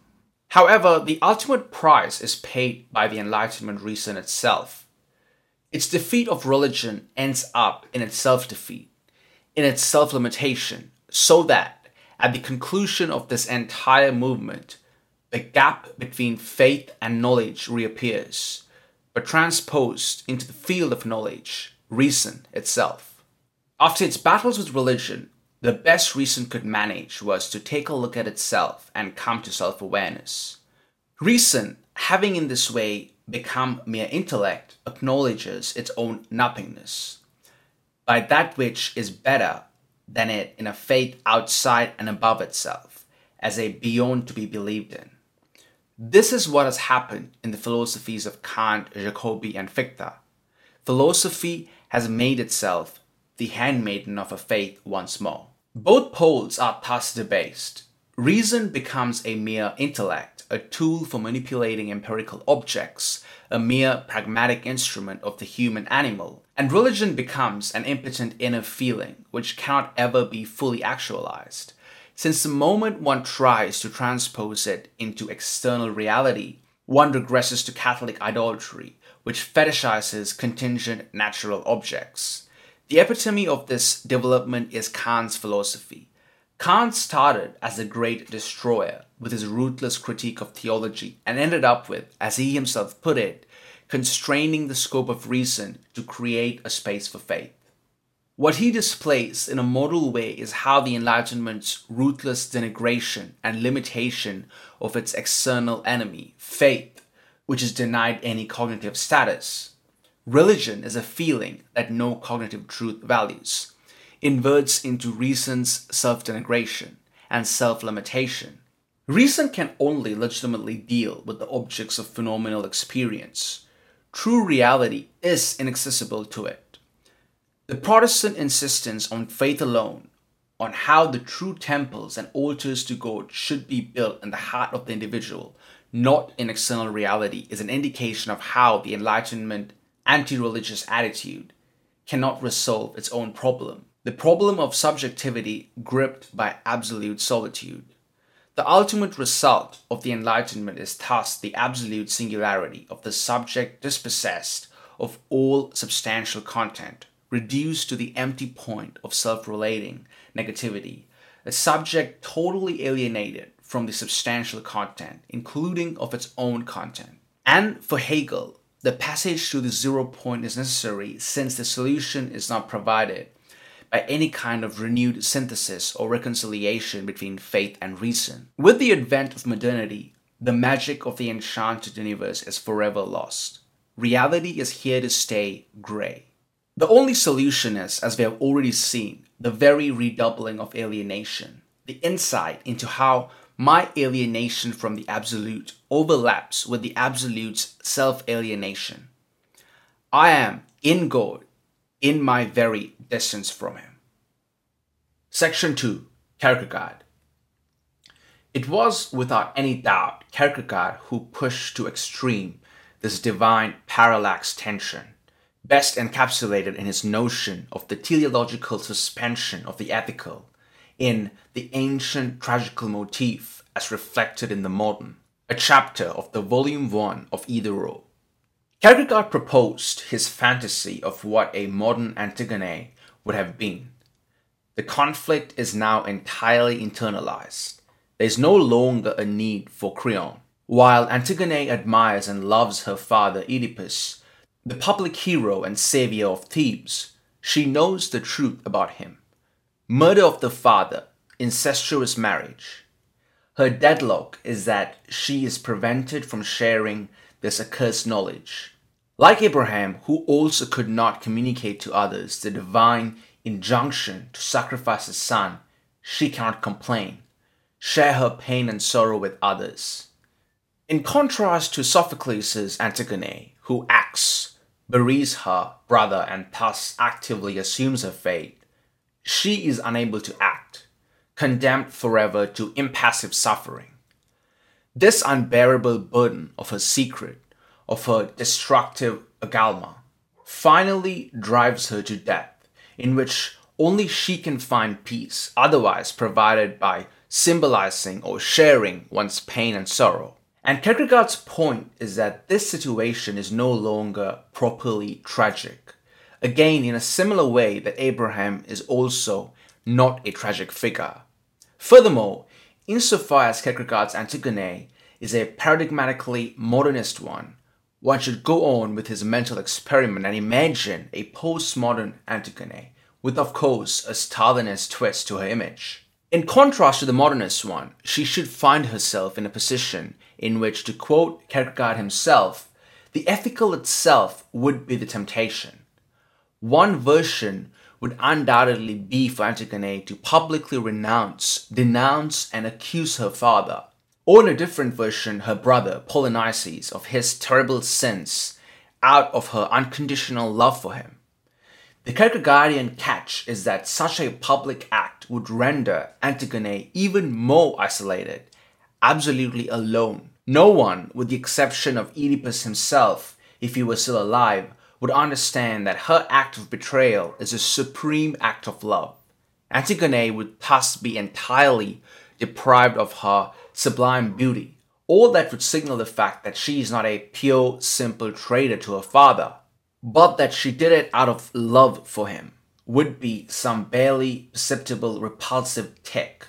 However, the ultimate price is paid by the Enlightenment reason itself. Its defeat of religion ends up in its self defeat, in its self limitation, so that at the conclusion of this entire movement, the gap between faith and knowledge reappears but transposed into the field of knowledge, reason itself. After its battles with religion, the best reason could manage was to take a look at itself and come to self awareness. Reason, having in this way become mere intellect, acknowledges its own nothingness. By that which is better than it in a faith outside and above itself, as a beyond to be believed in. This is what has happened in the philosophies of Kant, Jacobi, and Fichte. Philosophy has made itself the handmaiden of a faith once more. Both poles are thus debased. Reason becomes a mere intellect, a tool for manipulating empirical objects, a mere pragmatic instrument of the human animal, and religion becomes an impotent inner feeling which cannot ever be fully actualized. Since the moment one tries to transpose it into external reality, one regresses to Catholic idolatry, which fetishizes contingent natural objects. The epitome of this development is Kant's philosophy. Kant started as a great destroyer with his ruthless critique of theology and ended up with, as he himself put it, constraining the scope of reason to create a space for faith. What he displays in a model way is how the Enlightenment's ruthless denigration and limitation of its external enemy, faith, which is denied any cognitive status, Religion is a feeling that no cognitive truth values, inverts into reason's self denigration and self limitation. Reason can only legitimately deal with the objects of phenomenal experience. True reality is inaccessible to it. The Protestant insistence on faith alone, on how the true temples and altars to God should be built in the heart of the individual, not in external reality, is an indication of how the Enlightenment anti religious attitude cannot resolve its own problem the problem of subjectivity gripped by absolute solitude. The ultimate result of the Enlightenment is thus the absolute singularity of the subject dispossessed of all substantial content, reduced to the empty point of self relating negativity, a subject totally alienated from the substantial content, including of its own content. And for Hegel, the passage to the zero point is necessary since the solution is not provided by any kind of renewed synthesis or reconciliation between faith and reason. With the advent of modernity, the magic of the enchanted universe is forever lost. Reality is here to stay gray. The only solution is, as we have already seen, the very redoubling of alienation, the insight into how my alienation from the Absolute overlaps with the Absolute's self alienation. I am in God, in my very distance from Him. Section 2 Kierkegaard. It was without any doubt Kierkegaard who pushed to extreme this divine parallax tension, best encapsulated in his notion of the teleological suspension of the ethical in the ancient tragical motif as reflected in the modern, a chapter of the volume 1 of Either/Or. Kierkegaard proposed his fantasy of what a modern Antigone would have been. The conflict is now entirely internalized. There is no longer a need for Creon. While Antigone admires and loves her father Oedipus, the public hero and savior of Thebes, she knows the truth about him murder of the father, incestuous marriage. Her deadlock is that she is prevented from sharing this accursed knowledge. Like Abraham, who also could not communicate to others the divine injunction to sacrifice his son, she cannot complain, share her pain and sorrow with others. In contrast to Sophocles' Antigone, who acts, buries her brother, and thus actively assumes her fate, she is unable to act, condemned forever to impassive suffering. This unbearable burden of her secret, of her destructive agalma, finally drives her to death, in which only she can find peace, otherwise provided by symbolizing or sharing one's pain and sorrow. And Kierkegaard's point is that this situation is no longer properly tragic again in a similar way that Abraham is also not a tragic figure. Furthermore, insofar as Kierkegaard's Antigone is a paradigmatically modernist one, one should go on with his mental experiment and imagine a postmodern Antigone, with of course a Stalinist twist to her image. In contrast to the modernist one, she should find herself in a position in which, to quote Kierkegaard himself, the ethical itself would be the temptation one version would undoubtedly be for Antigone to publicly renounce, denounce, and accuse her father, or in a different version, her brother Polynices, of his terrible sins out of her unconditional love for him. The Kierkegaardian catch is that such a public act would render Antigone even more isolated, absolutely alone. No one, with the exception of Oedipus himself, if he were still alive, would understand that her act of betrayal is a supreme act of love. Antigone would thus be entirely deprived of her sublime beauty. All that would signal the fact that she is not a pure, simple traitor to her father, but that she did it out of love for him, would be some barely perceptible repulsive tick,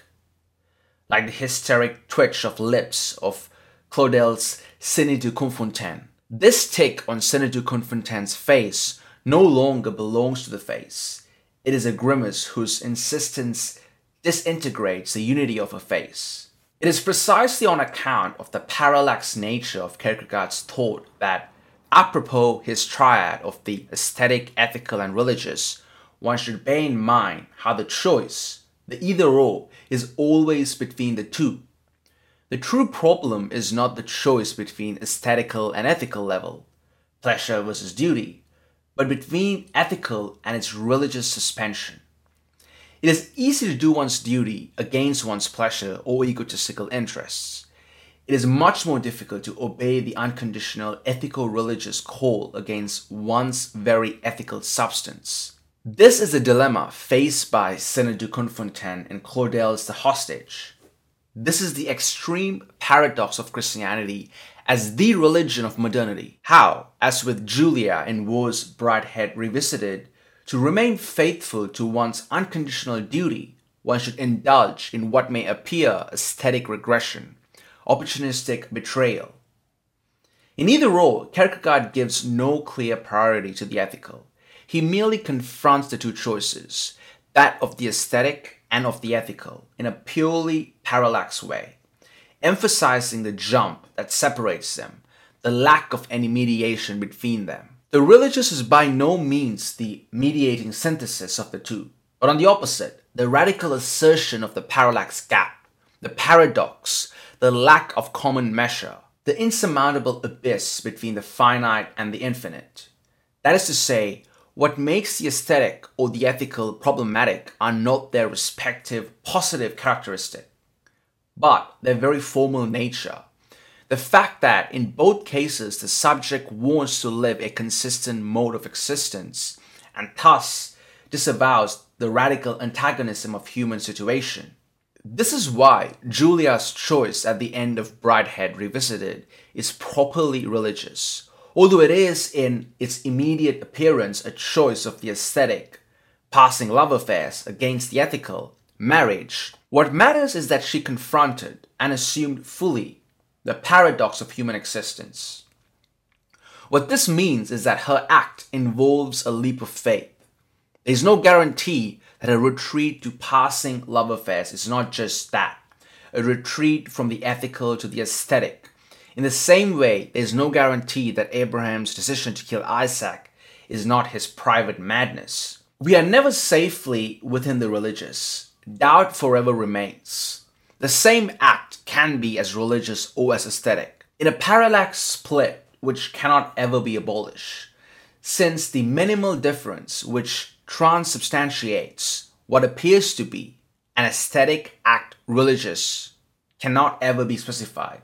like the hysteric twitch of lips of Claudel's Sygne de Coûfontaine. This tick on Sygne de Coûfontaine's face no longer belongs to the face. It is a grimace whose insistence disintegrates the unity of a face. It is precisely on account of the parallax nature of Kierkegaard's thought that, apropos his triad of the aesthetic, ethical, and religious, one should bear in mind how the choice, the either or, is always between the two the true problem is not the choice between aesthetical and ethical level, pleasure versus duty, but between ethical and its religious suspension. It is easy to do one's duty against one's pleasure or egotistical interests. It is much more difficult to obey the unconditional ethical religious call against one's very ethical substance. This is a dilemma faced by Sygne de Coûfontaine in Claudel's The Hostage. This is the extreme paradox of Christianity as the religion of modernity. How, as with Julia in Waugh's Brideshead Revisited, to remain faithful to one's unconditional duty, one should indulge in what may appear aesthetic regression, opportunistic betrayal. In Either/Or, Kierkegaard gives no clear priority to the ethical. He merely confronts the two choices that of the aesthetic and of the ethical in a purely parallax way, emphasizing the jump that separates them, the lack of any mediation between them. The religious is by no means the mediating synthesis of the two, but on the opposite, the radical assertion of the parallax gap, the paradox, the lack of common measure, the insurmountable abyss between the finite and the infinite. That is to say, what makes the aesthetic or the ethical problematic are not their respective positive characteristic, but their very formal nature. The fact that in both cases the subject wants to live a consistent mode of existence and thus disavows the radical antagonism of human situation. This is why Julia's choice at the end of Brideshead Revisited is properly religious although it is in its immediate appearance a choice of the aesthetic, passing love affairs against the ethical, marriage. What matters is that she confronted and assumed fully the paradox of human existence. What this means is that her act involves a leap of faith. There is no guarantee that a retreat to passing love affairs is not just that a retreat from the ethical to the aesthetic, in the same way, there's no guarantee that Abraham's decision to kill Isaac is not his private madness. We are never safely within the religious. Doubt forever remains. The same act can be as religious or as aesthetic. In a parallax split which cannot ever be abolished, since the minimal difference which transubstantiates what appears to be an aesthetic act religious cannot ever be specified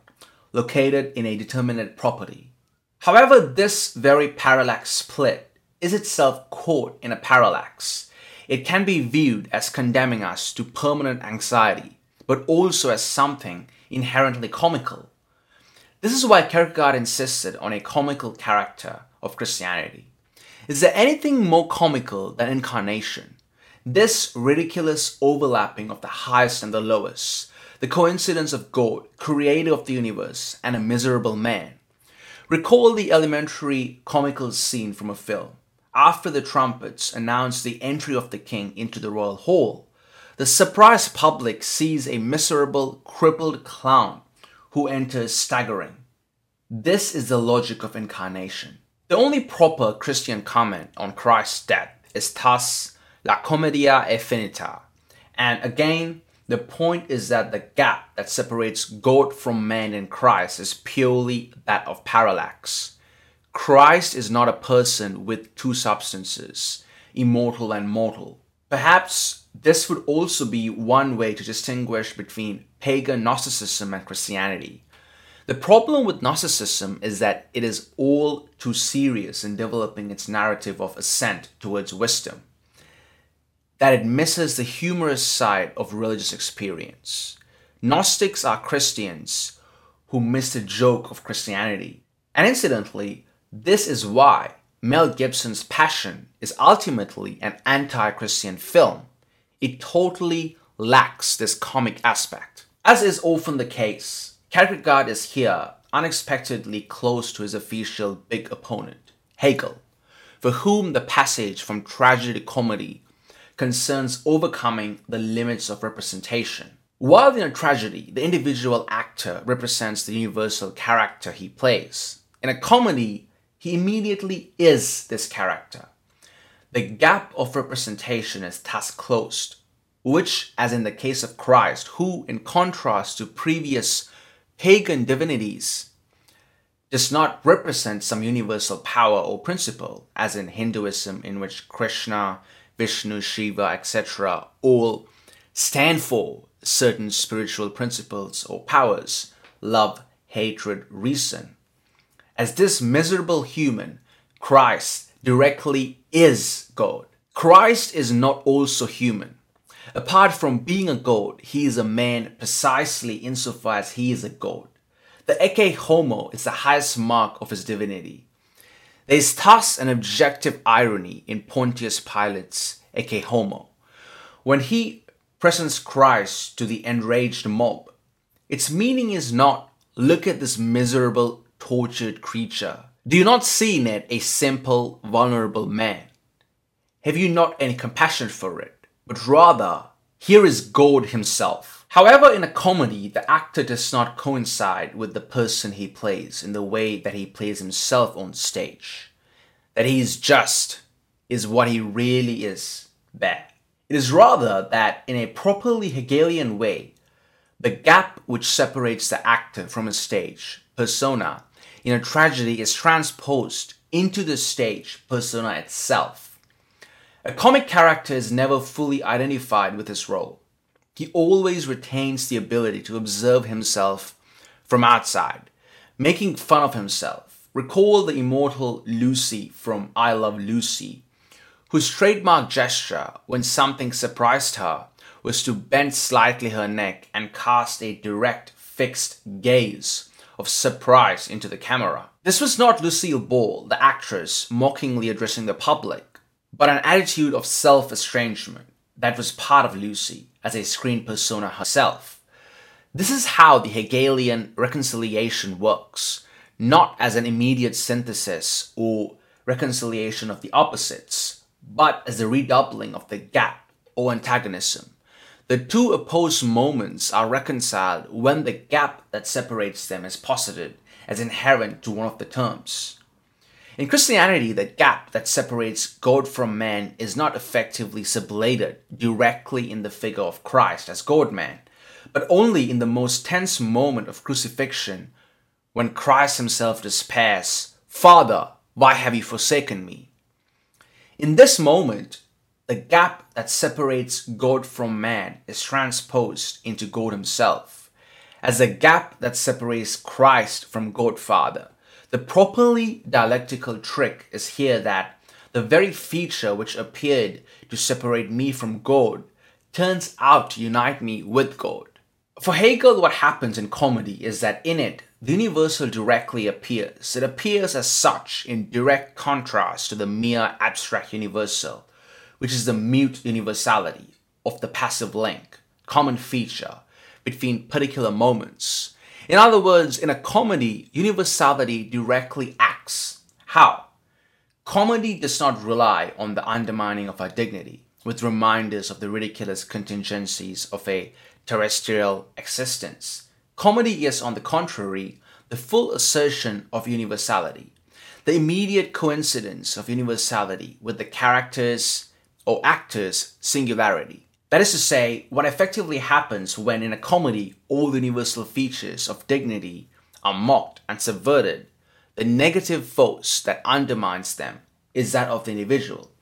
located in a determinate property. However, this very parallax split is itself caught in a parallax. It can be viewed as condemning us to permanent anxiety, but also as something inherently comical. This is why Kierkegaard insisted on a comical character of Christianity. Is there anything more comical than incarnation? This ridiculous overlapping of the highest and the lowest, the coincidence of God, creator of the universe, and a miserable man. Recall the elementary comical scene from a film. After the trumpets announce the entry of the king into the royal hall, the surprised public sees a miserable, crippled clown who enters staggering. This is the logic of incarnation. The only proper Christian comment on Christ's death is thus La Commedia e Finita. And again, the point is that the gap that separates God from man in Christ is purely that of parallax. Christ is not a person with two substances, immortal and mortal. Perhaps this would also be one way to distinguish between pagan Gnosticism and Christianity. The problem with Gnosticism is that it is all too serious in developing its narrative of ascent towards wisdom, that it misses the humorous side of religious experience. Gnostics are Christians who miss the joke of Christianity. And incidentally, this is why Mel Gibson's Passion is ultimately an anti Christian film. It totally lacks this comic aspect. As is often the case, Kierkegaard is here unexpectedly close to his official big opponent, Hegel, for whom the passage from tragedy to comedy concerns overcoming the limits of representation. While in a tragedy, the individual actor represents the universal character he plays, in a comedy, he immediately is this character. The gap of representation is thus closed, which, as in the case of Christ, who, in contrast to previous pagan divinities, does not represent some universal power or principle, as in Hinduism, in which Krishna, Vishnu, Shiva, etc., all stand for certain spiritual principles or powers love, hatred, reason as this miserable human, Christ directly is God. Christ is not also human. Apart from being a God, he is a man precisely insofar as he is a God. The ecce homo is the highest mark of his divinity. There is thus an objective irony in Pontius Pilate's ecce homo. When he presents Christ to the enraged mob, its meaning is not, look at this miserable tortured creature? Do you not see in it a simple, vulnerable man? Have you not any compassion for it? But rather, here is God himself. However, in a comedy, the actor does not coincide with the person he plays in the way that he plays himself on stage. That he is just is what he really is bad. It is rather that in a properly Hegelian way, the gap which separates the actor from his stage persona in a tragedy is transposed into the stage persona itself. A comic character is never fully identified with his role. He always retains the ability to observe himself from outside, making fun of himself. Recall the immortal Lucy from I Love Lucy, whose trademark gesture when something surprised her was to bend slightly her neck and cast a direct, fixed gaze of surprise into the camera. This was not Lucille Ball, the actress, mockingly addressing the public, but an attitude of self estrangement that was part of Lucy as a screen persona herself. This is how the Hegelian reconciliation works, not as an immediate synthesis or reconciliation of the opposites, but as a redoubling of the gap or antagonism the two opposed moments are reconciled when the gap that separates them is posited as inherent to one of the terms. In Christianity, the gap that separates God from man is not effectively sublated directly in the figure of Christ as God man, but only in the most tense moment of crucifixion when Christ himself despairs, Father, why have you forsaken me? In this moment, the gap that separates God from man is transposed into God Himself, as the gap that separates Christ from God Father. The properly dialectical trick is here that the very feature which appeared to separate me from God turns out to unite me with God. For Hegel, what happens in comedy is that in it, the universal directly appears. It appears as such in direct contrast to the mere abstract universal which is the mute universality of the passive link, common feature between particular moments. In other words, in a comedy, universality directly acts. How? Comedy does not rely on the undermining of our dignity, with reminders of the ridiculous contingencies of a terrestrial existence. Comedy is, on the contrary, the full assertion of universality, the immediate coincidence of universality with the characters or actor's singularity. That is to say, what effectively happens when in a comedy all the universal features of dignity are mocked and subverted, the negative force that undermines them is that of the individual,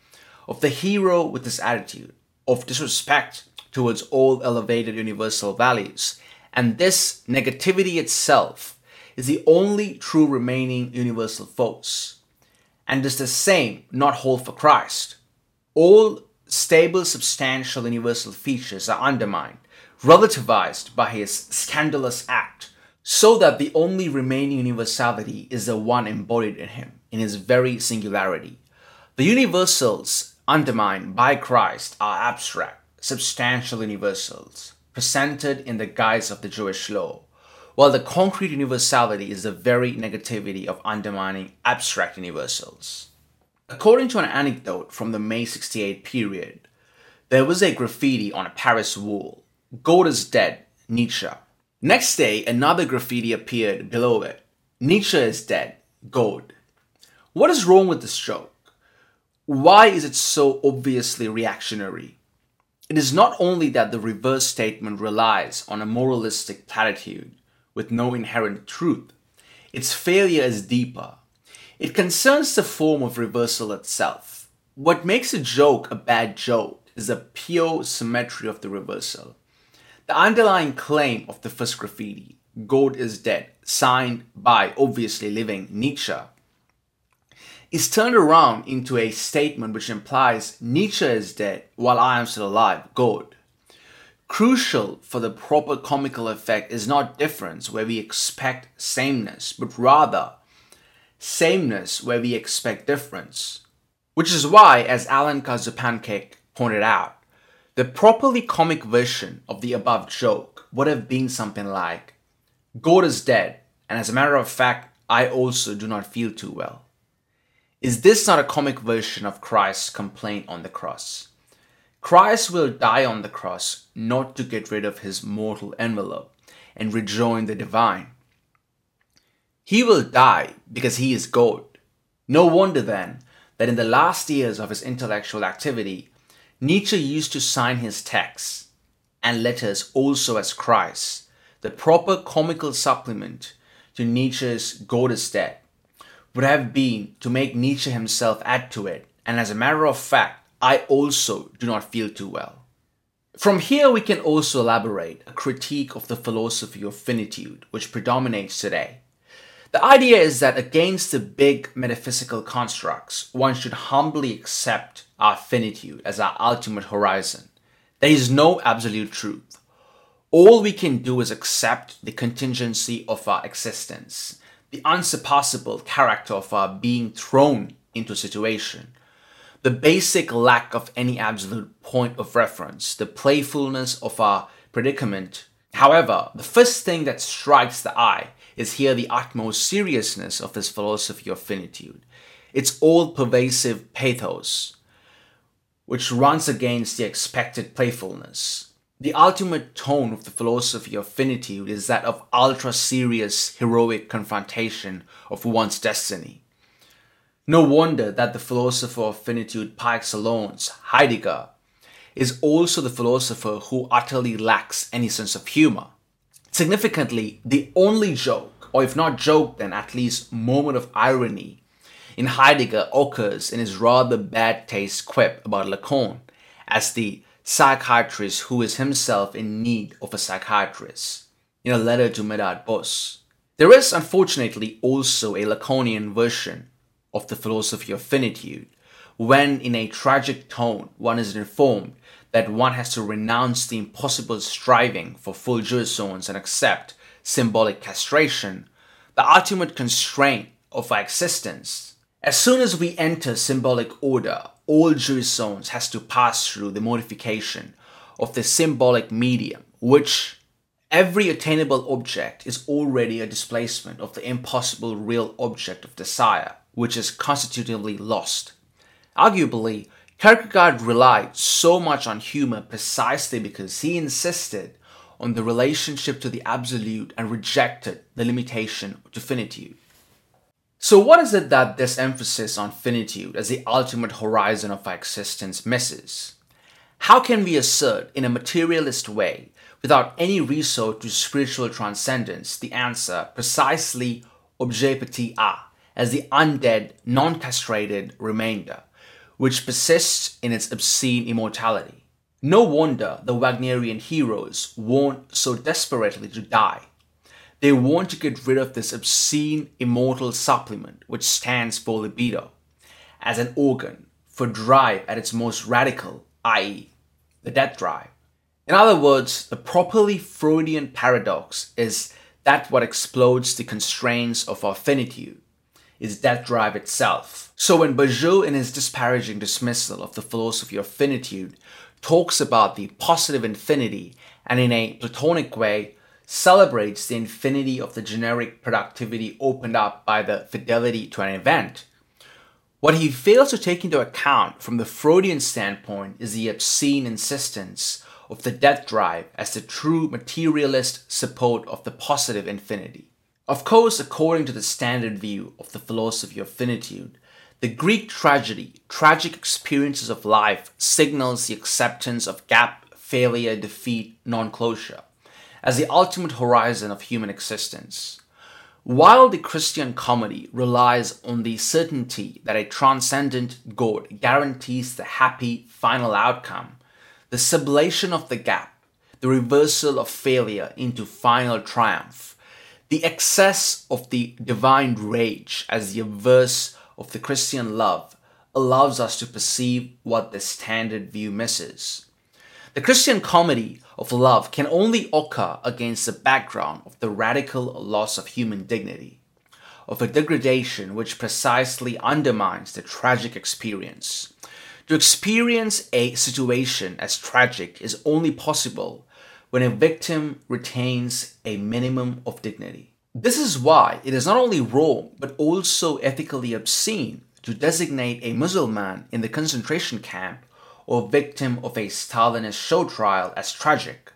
of the hero with this attitude, of disrespect towards all elevated universal values. And this negativity itself is the only true remaining universal force. And does the same not hold for Christ? All stable, substantial, universal features are undermined, relativized by his scandalous act, so that the only remaining universality is the one embodied in him, in his very singularity. The universals undermined by Christ are abstract, substantial universals, presented in the guise of the Jewish law, while the concrete universality is the very negativity of undermining abstract universals. According to an anecdote from the May 68 period, there was a graffiti on a Paris wall God is dead, Nietzsche. Next day, another graffiti appeared below it Nietzsche is dead, God. What is wrong with this joke? Why is it so obviously reactionary? It is not only that the reverse statement relies on a moralistic platitude with no inherent truth, its failure is deeper it concerns the form of reversal itself. What makes a joke a bad joke is the pure symmetry of the reversal. The underlying claim of the first graffiti, God is dead, signed by obviously living Nietzsche, is turned around into a statement which implies Nietzsche is dead while I am still alive, God. Crucial for the proper comical effect is not difference where we expect sameness, but rather sameness where we expect difference. Which is why, as Alenka Zupancic pointed out, the properly comic version of the above joke would have been something like God is dead, and as a matter of fact, I also do not feel too well. Is this not a comic version of Christ's complaint on the cross? Christ will die on the cross not to get rid of his mortal envelope and rejoin the divine, he will die because he is God. No wonder then that in the last years of his intellectual activity, Nietzsche used to sign his texts and letters also as Christ, the proper comical supplement to Nietzsche's God is Dead, would have been to make Nietzsche himself add to it, and as a matter of fact, I also do not feel too well. From here, we can also elaborate a critique of the philosophy of finitude which predominates today. The idea is that against the big metaphysical constructs, one should humbly accept our finitude as our ultimate horizon. There is no absolute truth. All we can do is accept the contingency of our existence, the unsurpassable character of our being thrown into a situation, the basic lack of any absolute point of reference, the playfulness of our predicament. However, the first thing that strikes the eye is here the utmost seriousness of this philosophy of finitude. Its all pervasive pathos, which runs against the expected playfulness. The ultimate tone of the philosophy of finitude is that of ultra serious, heroic confrontation of one's destiny. No wonder that the philosopher of finitude par excellence, Heidegger, is also the philosopher who utterly lacks any sense of humor. Significantly, the only joke, or if not joke, then at least moment of irony, in Heidegger occurs in his rather bad taste quip about Lacan as the psychiatrist who is himself in need of a psychiatrist, in a letter to Medard Boss. There is unfortunately also a Lacanian version of the philosophy of finitude, when in a tragic tone one is informed that one has to renounce the impossible striving for full jouissance and accept symbolic castration, the ultimate constraint of our existence. As soon as we enter symbolic order, all jouissance has to pass through the modification of the symbolic medium, which every attainable object is already a displacement of the impossible real object of desire, which is constitutively lost. Arguably, Kierkegaard relied so much on humor precisely because he insisted on the relationship to the absolute and rejected the limitation to finitude. So, what is it that this emphasis on finitude as the ultimate horizon of our existence misses? How can we assert in a materialist way, without any resort to spiritual transcendence, the answer precisely objet petit a, as the undead, non castrated remainder, which persists in its obscene immortality? No wonder the Wagnerian heroes want so desperately to die. They want to get rid of this obscene immortal supplement which stands for libido as an organ for drive at its most radical, i.e., the death drive. In other words, the properly Freudian paradox is that what explodes the constraints of our finitude is that drive itself. So when Badiou, in his disparaging dismissal of the philosophy of finitude, talks about the positive infinity and in a Platonic way celebrates the infinity of the generic productivity opened up by the fidelity to an event, what he fails to take into account from the Freudian standpoint is the obscene insistence of the death drive as the true materialist support of the positive infinity. Of course, according to the standard view of the philosophy of finitude, the Greek tragedy, tragic experiences of life, signals the acceptance of gap, failure, defeat, non closure as the ultimate horizon of human existence. While the Christian comedy relies on the certainty that a transcendent God guarantees the happy final outcome, the sublation of the gap, the reversal of failure into final triumph, the excess of the divine rage as the obverse of the Christian love allows us to perceive what the standard view misses. The Christian comedy of love can only occur against the background of the radical loss of human dignity, of a degradation which precisely undermines the tragic experience. To experience a situation as tragic is only possible when a victim retains a minimum of dignity. This is why it is not only wrong but also ethically obscene to designate a Muslim in the concentration camp or victim of a Stalinist show trial as tragic.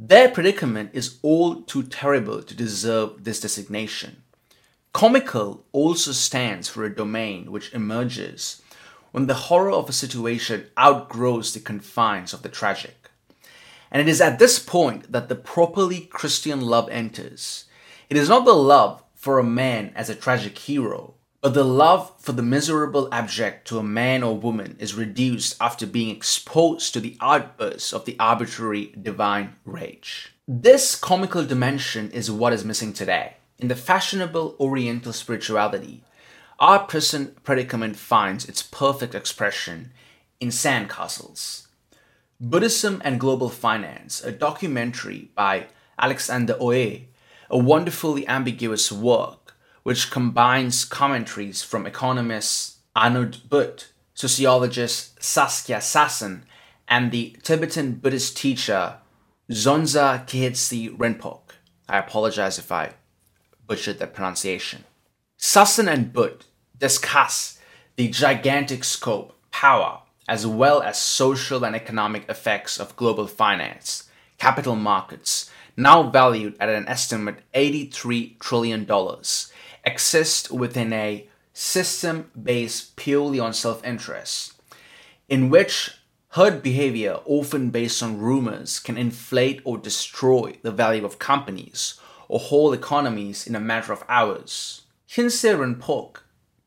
Their predicament is all too terrible to deserve this designation. Comical also stands for a domain which emerges when the horror of a situation outgrows the confines of the tragic. And it is at this point that the properly Christian love enters. It is not the love for a man as a tragic hero, but the love for the miserable abject to a man or woman is reduced after being exposed to the outbursts of the arbitrary divine rage. This comical dimension is what is missing today. In the fashionable Oriental spirituality, our present predicament finds its perfect expression in sandcastles. Buddhism and Global Finance, a documentary by Alexander Oey, a wonderfully ambiguous work which combines commentaries from economists Arnaud Butt, sociologist Saskia Sassen, and the Tibetan Buddhist teacher Dzongsar Khyentse Rinpoche. I apologize if I butchered the pronunciation. Sassen and Butt discuss the gigantic scope, power, as well as social and economic effects of global finance, capital markets, now valued at an estimate $83 trillion, exist within a system based purely on self interest, in which herd behavior, often based on rumors, can inflate or destroy the value of companies or whole economies in a matter of hours. Khyentse Rinpoche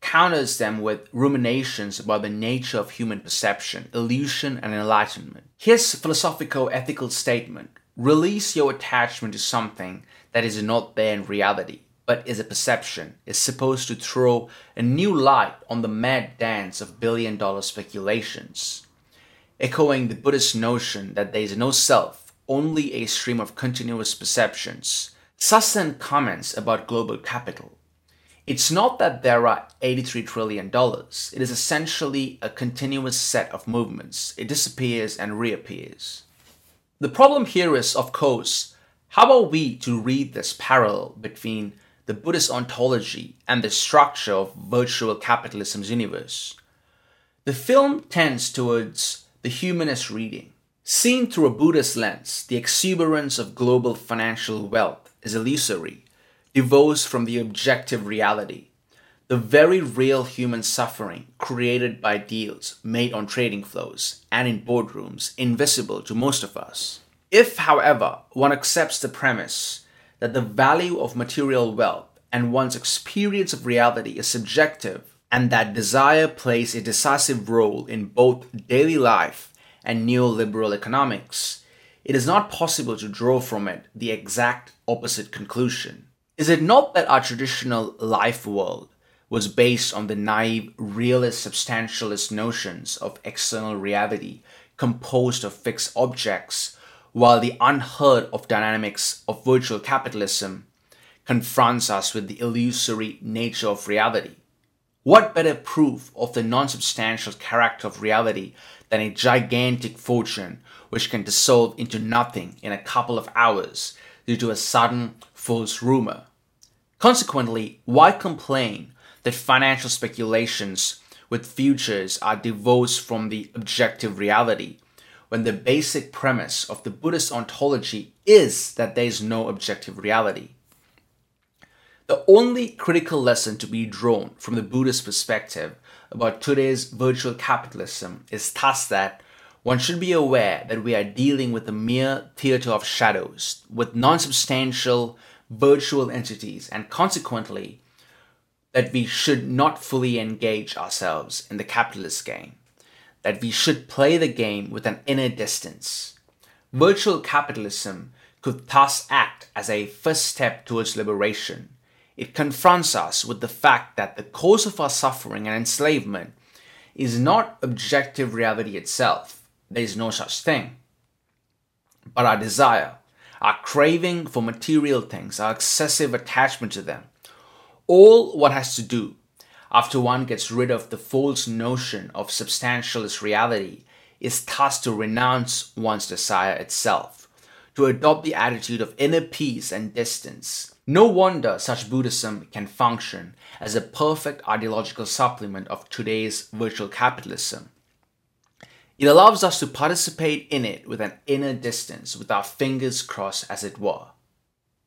counters them with ruminations about the nature of human perception, illusion, and enlightenment. His philosophical ethical statement release your attachment to something that is not there in reality but is a perception, is supposed to throw a new light on the mad dance of billion dollar speculations. Echoing the Buddhist notion that there is no self, only a stream of continuous perceptions, Sassen comments about global capital. It's not that there are $83 trillion, it is essentially a continuous set of movements. It disappears and reappears. The problem here is, of course, how are we to read this parallel between the Buddhist ontology and the structure of virtual capitalism's universe. The film tends towards the humanist reading. Seen through a Buddhist lens, the exuberance of global financial wealth is illusory, divorced from the objective reality. the very real human suffering created by deals made on trading floors and in boardrooms invisible to most of us. If, however, one accepts the premise that the value of material wealth and one's experience of reality is subjective, and that desire plays a decisive role in both daily life and neoliberal economics, it is not possible to draw from it the exact opposite conclusion. Is it not that our traditional life world was based on the naive, realist, substantialist notions of external reality composed of fixed objects, while the unheard of dynamics of virtual capitalism confronts us with the illusory nature of reality. What better proof of the non substantial character of reality than a gigantic fortune which can dissolve into nothing in a couple of hours due to a sudden false rumor? Consequently, why complain that financial speculations with futures are divorced from the objective reality when the basic premise of the Buddhist ontology is that there is no objective reality? The only critical lesson to be drawn from the Buddhist perspective about today's virtual capitalism is thus that one should be aware that we are dealing with a mere theater of shadows, with non substantial virtual entities, and consequently, that we should not fully engage ourselves in the capitalist game, that we should play the game with an inner distance. Virtual capitalism could thus act as a first step towards liberation it confronts us with the fact that the cause of our suffering and enslavement is not objective reality itself. There is no such thing. But our desire, our craving for material things, our excessive attachment to them, all one has to do after one gets rid of the false notion of substantialist reality is thus to renounce one's desire itself, to adopt the attitude of inner peace and distance no wonder such Buddhism can function as a perfect ideological supplement of today's virtual capitalism. It allows us to participate in it with an inner distance, with our fingers crossed, as it were.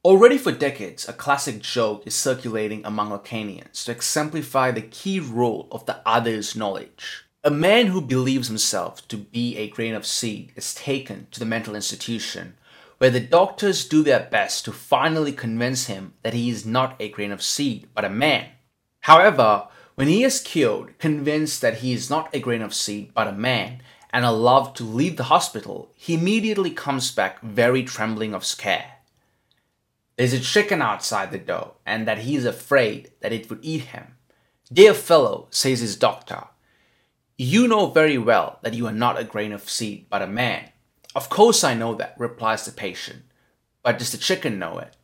Already for decades, a classic joke is circulating among Lacanians to exemplify the key role of the other's knowledge. A man who believes himself to be a grain of seed is taken to the mental institution where the doctors do their best to finally convince him that he is not a grain of seed, but a man. However, when he is cured, convinced that he is not a grain of seed, but a man, and allowed to leave the hospital, he immediately comes back very trembling of scare. There's a chicken outside the door, and that he is afraid that it would eat him. Dear fellow, says his doctor, you know very well that you are not a grain of seed, but a man. Of course I know that, replies the patient. But does the chicken know it?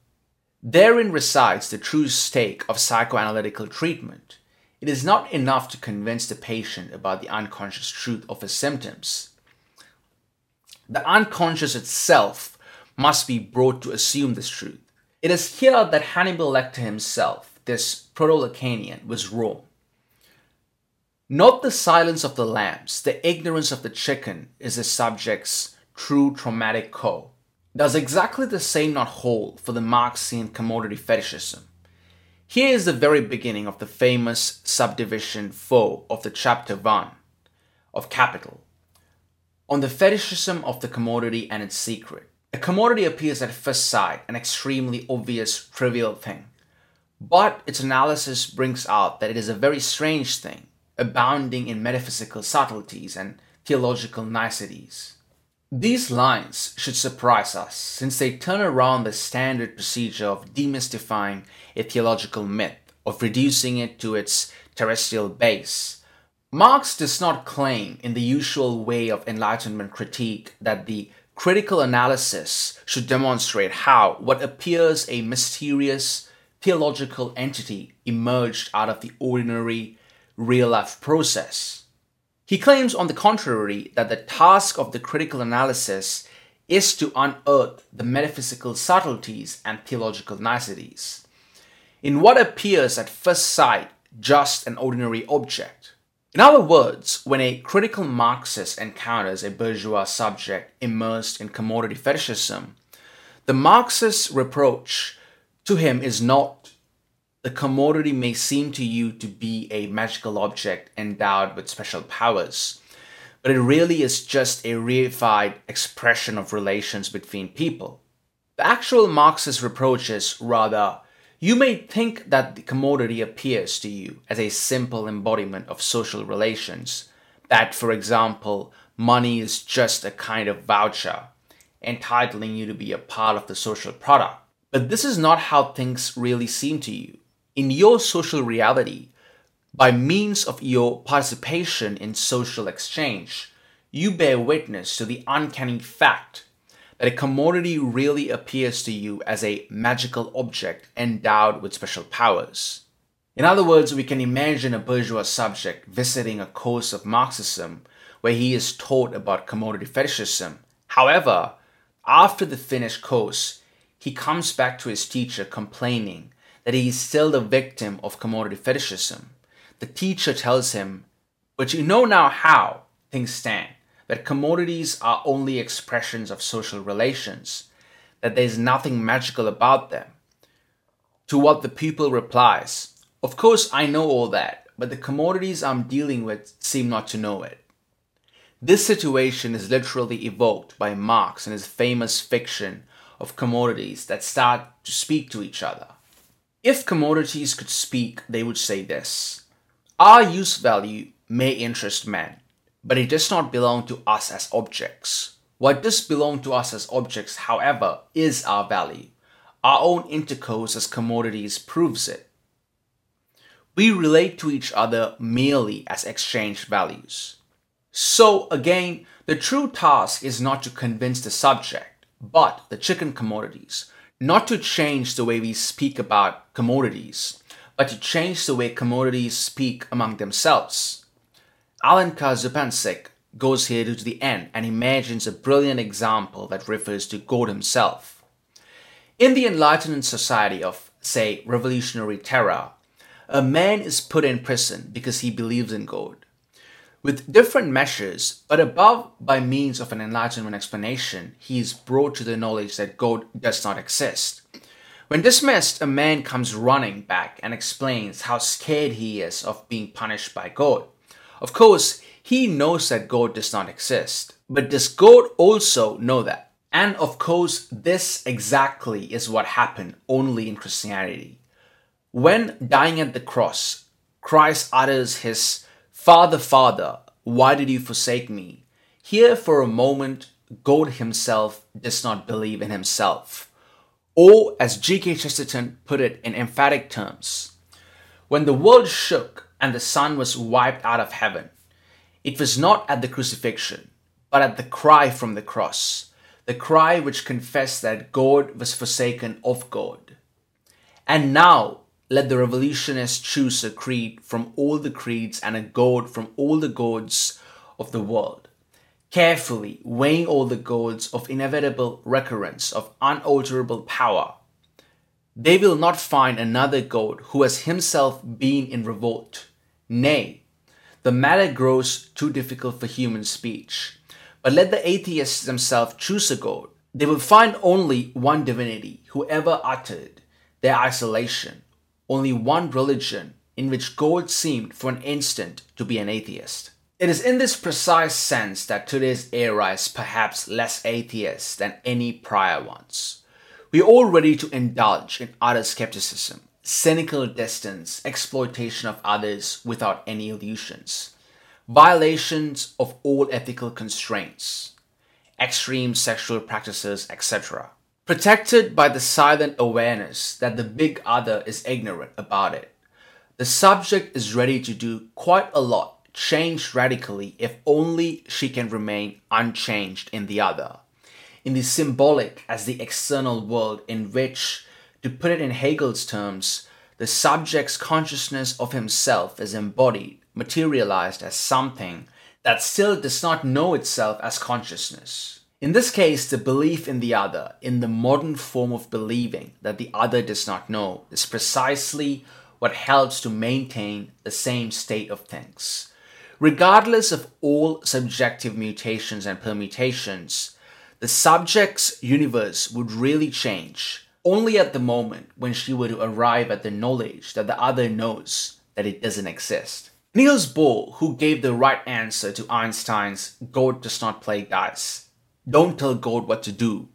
Therein resides the true stake of psychoanalytical treatment. It is not enough to convince the patient about the unconscious truth of his symptoms. The unconscious itself must be brought to assume this truth. It is here that Hannibal Lecter himself, this proto-Lacanian, was wrong. Not the silence of the lambs, the ignorance of the chicken is the subject's true traumatic core. Does exactly the same not hold for the Marxian commodity fetishism? Here is the very beginning of the famous subdivision 4 of the chapter 1 of Capital on the fetishism of the commodity and its secret. A commodity appears at first sight an extremely obvious, trivial thing, but its analysis brings out that it is a very strange thing, abounding in metaphysical subtleties and theological niceties. These lines should surprise us since they turn around the standard procedure of demystifying a theological myth, of reducing it to its terrestrial base. Marx does not claim, in the usual way of Enlightenment critique, that the critical analysis should demonstrate how what appears a mysterious theological entity emerged out of the ordinary real life process. He claims, on the contrary, that the task of the critical analysis is to unearth the metaphysical subtleties and theological niceties in what appears at first sight just an ordinary object. In other words, when a critical Marxist encounters a bourgeois subject immersed in commodity fetishism, the Marxist reproach to him is not the commodity may seem to you to be a magical object endowed with special powers, but it really is just a reified expression of relations between people. The actual Marxist reproach is rather, you may think that the commodity appears to you as a simple embodiment of social relations, that, for example, money is just a kind of voucher, entitling you to be a part of the social product. But this is not how things really seem to you in your social reality, by means of your participation in social exchange, you bear witness to the uncanny fact that a commodity really appears to you as a magical object endowed with special powers. In other words, we can imagine a bourgeois subject visiting a course of Marxism where he is taught about commodity fetishism. However, after the finished course, he comes back to his teacher complaining that he is still the victim of commodity fetishism. The teacher tells him, But you know now how things stand, that commodities are only expressions of social relations, that there is nothing magical about them. To what the pupil replies, Of course, I know all that, but the commodities I'm dealing with seem not to know it. This situation is literally evoked by Marx in his famous fiction of commodities that start to speak to each other. If commodities could speak, they would say this Our use value may interest men, but it does not belong to us as objects. What does belong to us as objects, however, is our value. Our own intercourse as commodities proves it. We relate to each other merely as exchange values. So, again, the true task is not to convince the subject, but the chicken commodities not to change the way we speak about commodities, but to change the way commodities speak among themselves. Alenka Zupancic goes here to the end and imagines a brilliant example that refers to God himself. In the Enlightenment society of, say, revolutionary terror, a man is put in prison because he believes in God with different measures, but above by means of an enlightenment explanation, he is brought to the knowledge that God does not exist. When dismissed, a man comes running back and explains how scared he is of being punished by God. Of course, he knows that God does not exist, but does God also know that? And of course, this exactly is what happened only in Christianity. When dying at the cross, Christ utters his Father, Father, why did you forsake me? Here, for a moment, God himself does not believe in himself. Or, as G.K. Chesterton put it in emphatic terms, when the world shook and the sun was wiped out of heaven, it was not at the crucifixion, but at the cry from the cross, the cry which confessed that God was forsaken of God. And now, let the revolutionist choose a creed from all the creeds and a god from all the gods of the world, carefully weighing all the gods of inevitable recurrence, of unalterable power. They will not find another god who has himself been in revolt. Nay, the matter grows too difficult for human speech. But let the atheists themselves choose a god. They will find only one divinity who ever uttered their isolation only one religion in which God seemed for an instant to be an atheist. It is in this precise sense that today's era is perhaps less atheist than any prior ones. We are all ready to indulge in utter skepticism, cynical distance, exploitation of others without any illusions, violations of all ethical constraints, extreme sexual practices, etc protected by the silent awareness that the big other is ignorant about it. The subject is ready to do quite a lot, change radically, if only she can remain unchanged in the other. In the symbolic as the external world, in which, to put it in Hegel's terms, the subject's consciousness of himself is embodied, materialized as something that still does not know itself as consciousness. In this case, the belief in the other, in the modern form of believing that the other does not know, is precisely what helps to maintain the same state of things. Regardless of all subjective mutations and permutations, the subject's universe would really change only at the moment when she were to arrive at the knowledge that the other knows that it doesn't exist. Niels Bohr, who gave the right answer to Einstein's God does not play dice, don't tell God what to do,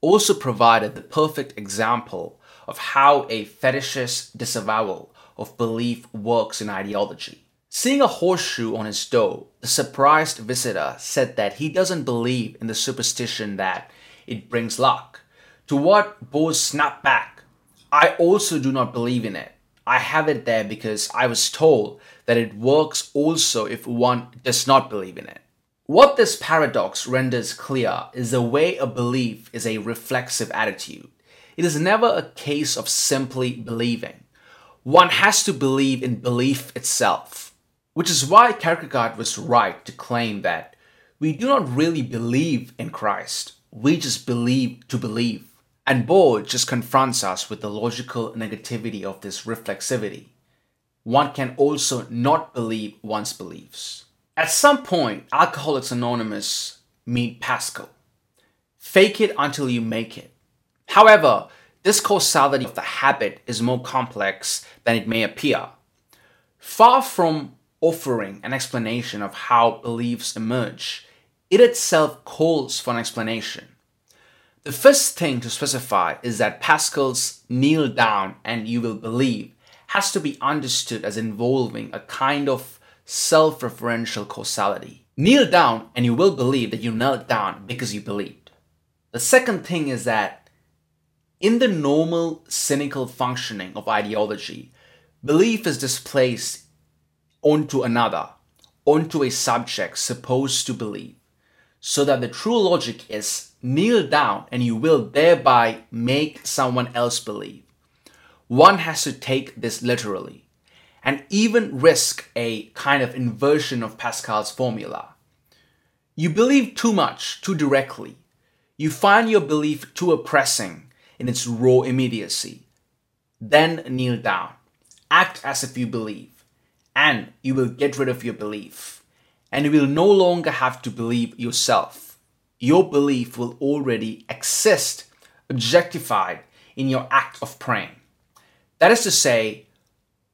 also provided the perfect example of how a fetishist disavowal of belief works in ideology. Seeing a horseshoe on his door, the surprised visitor said that he doesn't believe in the superstition that it brings luck. To what Bohr snapped back, I also do not believe in it. I have it there because I was told that it works also if one does not believe in it. What this paradox renders clear is the way a belief is a reflexive attitude. It is never a case of simply believing. One has to believe in belief itself. Which is why Kierkegaard was right to claim that we do not really believe in Christ, we just believe to believe. And Bohr just confronts us with the logical negativity of this reflexivity. One can also not believe one's beliefs. At some point, Alcoholics Anonymous meet Pascal. Fake it until you make it. However, this causality of the habit is more complex than it may appear. Far from offering an explanation of how beliefs emerge, it itself calls for an explanation. The first thing to specify is that Pascal's kneel down and you will believe has to be understood as involving a kind of self referential causality. Kneel down and you will believe that you knelt down because you believed. The second thing is that in the normal cynical functioning of ideology, belief is displaced onto another, onto a subject supposed to believe, so that the true logic is kneel down and you will thereby make someone else believe. One has to take this literally and even risk a kind of inversion of Pascal's formula. You believe too much, too directly. You find your belief too oppressing in its raw immediacy. Then kneel down. Act as if you believe, and you will get rid of your belief. And you will no longer have to believe yourself. Your belief will already exist, objectified in your act of praying. That is to say,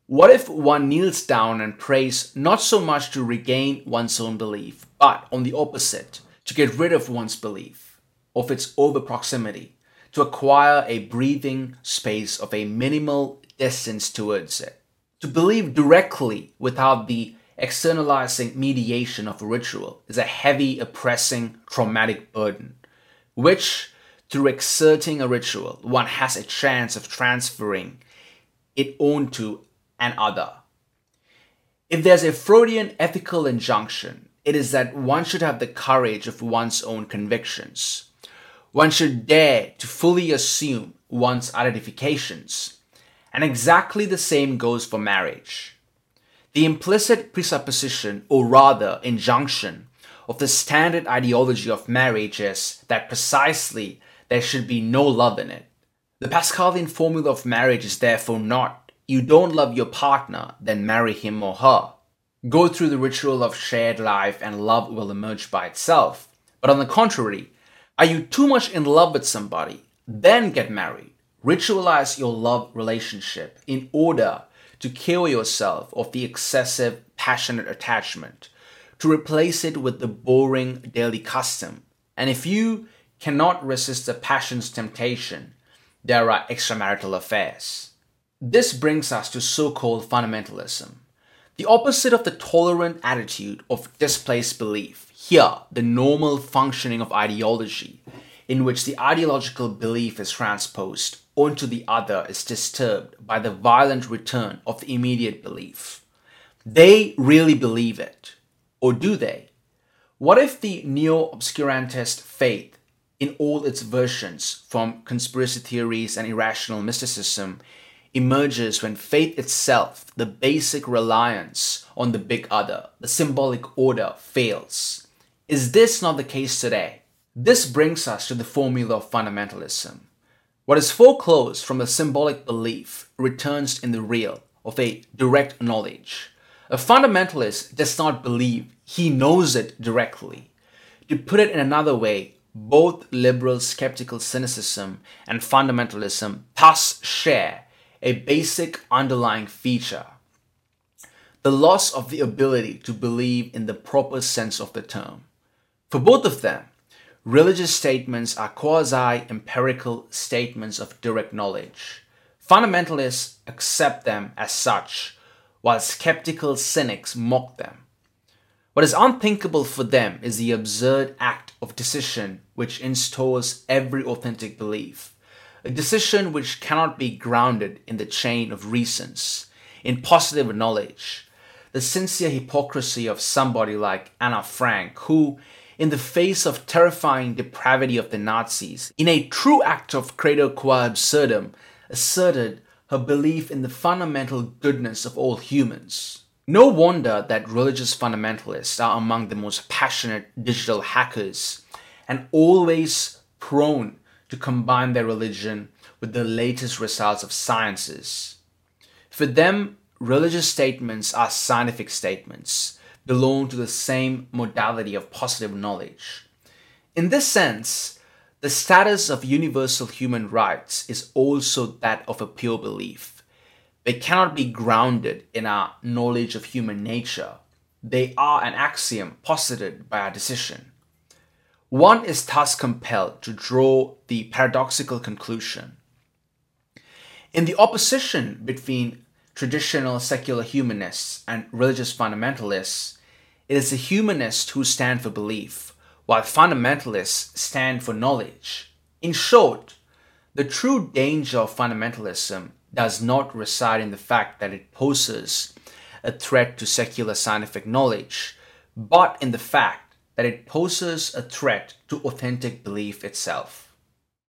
what if one kneels down and prays not so much to regain one's own belief, but on the opposite, to get rid of one's belief, of its over proximity, to acquire a breathing space of a minimal distance towards it? To believe directly without the externalizing mediation of a ritual is a heavy, oppressing, traumatic burden, which, through exerting a ritual, one has a chance of transferring it onto an other. If there's a Freudian ethical injunction, it is that one should have the courage of one's own convictions. One should dare to fully assume one's identifications. And exactly the same goes for marriage. The implicit presupposition, or rather injunction, of the standard ideology of marriage is that precisely there should be no love in it. The Pascalian formula of marriage is therefore not you don't love your partner, then marry him or her. Go through the ritual of shared life and love will emerge by itself. But on the contrary, are you too much in love with somebody, then get married? Ritualize your love relationship in order to kill yourself of the excessive passionate attachment, to replace it with the boring daily custom. And if you cannot resist the passion's temptation, there are extramarital affairs. This brings us to so called fundamentalism, the opposite of the tolerant attitude of displaced belief. Here, the normal functioning of ideology, in which the ideological belief is transposed onto the other, is disturbed by the violent return of the immediate belief. They really believe it. Or do they? What if the neo obscurantist faith, in all its versions, from conspiracy theories and irrational mysticism, emerges when faith itself, the basic reliance on the big other, the symbolic order, fails. Is this not the case today? This brings us to the formula of fundamentalism. What is foreclosed from a symbolic belief returns in the real, of a direct knowledge. A fundamentalist does not believe, he knows it directly. To put it in another way, both liberal skeptical cynicism and fundamentalism thus share a basic underlying feature the loss of the ability to believe in the proper sense of the term. For both of them, religious statements are quasi empirical statements of direct knowledge. Fundamentalists accept them as such, while skeptical cynics mock them. What is unthinkable for them is the absurd act of decision which installs every authentic belief, a decision which cannot be grounded in the chain of reasons, in positive knowledge, the sincere hypocrisy of somebody like Anna Frank, who, in the face of terrifying depravity of the Nazis, in a true act of credo qua absurdum, asserted her belief in the fundamental goodness of all humans. No wonder that religious fundamentalists are among the most passionate digital hackers and always prone to combine their religion with the latest results of sciences. For them, religious statements are scientific statements, belong to the same modality of positive knowledge. In this sense, the status of universal human rights is also that of a pure belief. They cannot be grounded in our knowledge of human nature. They are an axiom posited by our decision. One is thus compelled to draw the paradoxical conclusion. In the opposition between traditional secular humanists and religious fundamentalists, it is the humanists who stand for belief, while fundamentalists stand for knowledge. In short, the true danger of fundamentalism does not reside in the fact that it poses a threat to secular scientific knowledge, but in the fact that it poses a threat to authentic belief itself.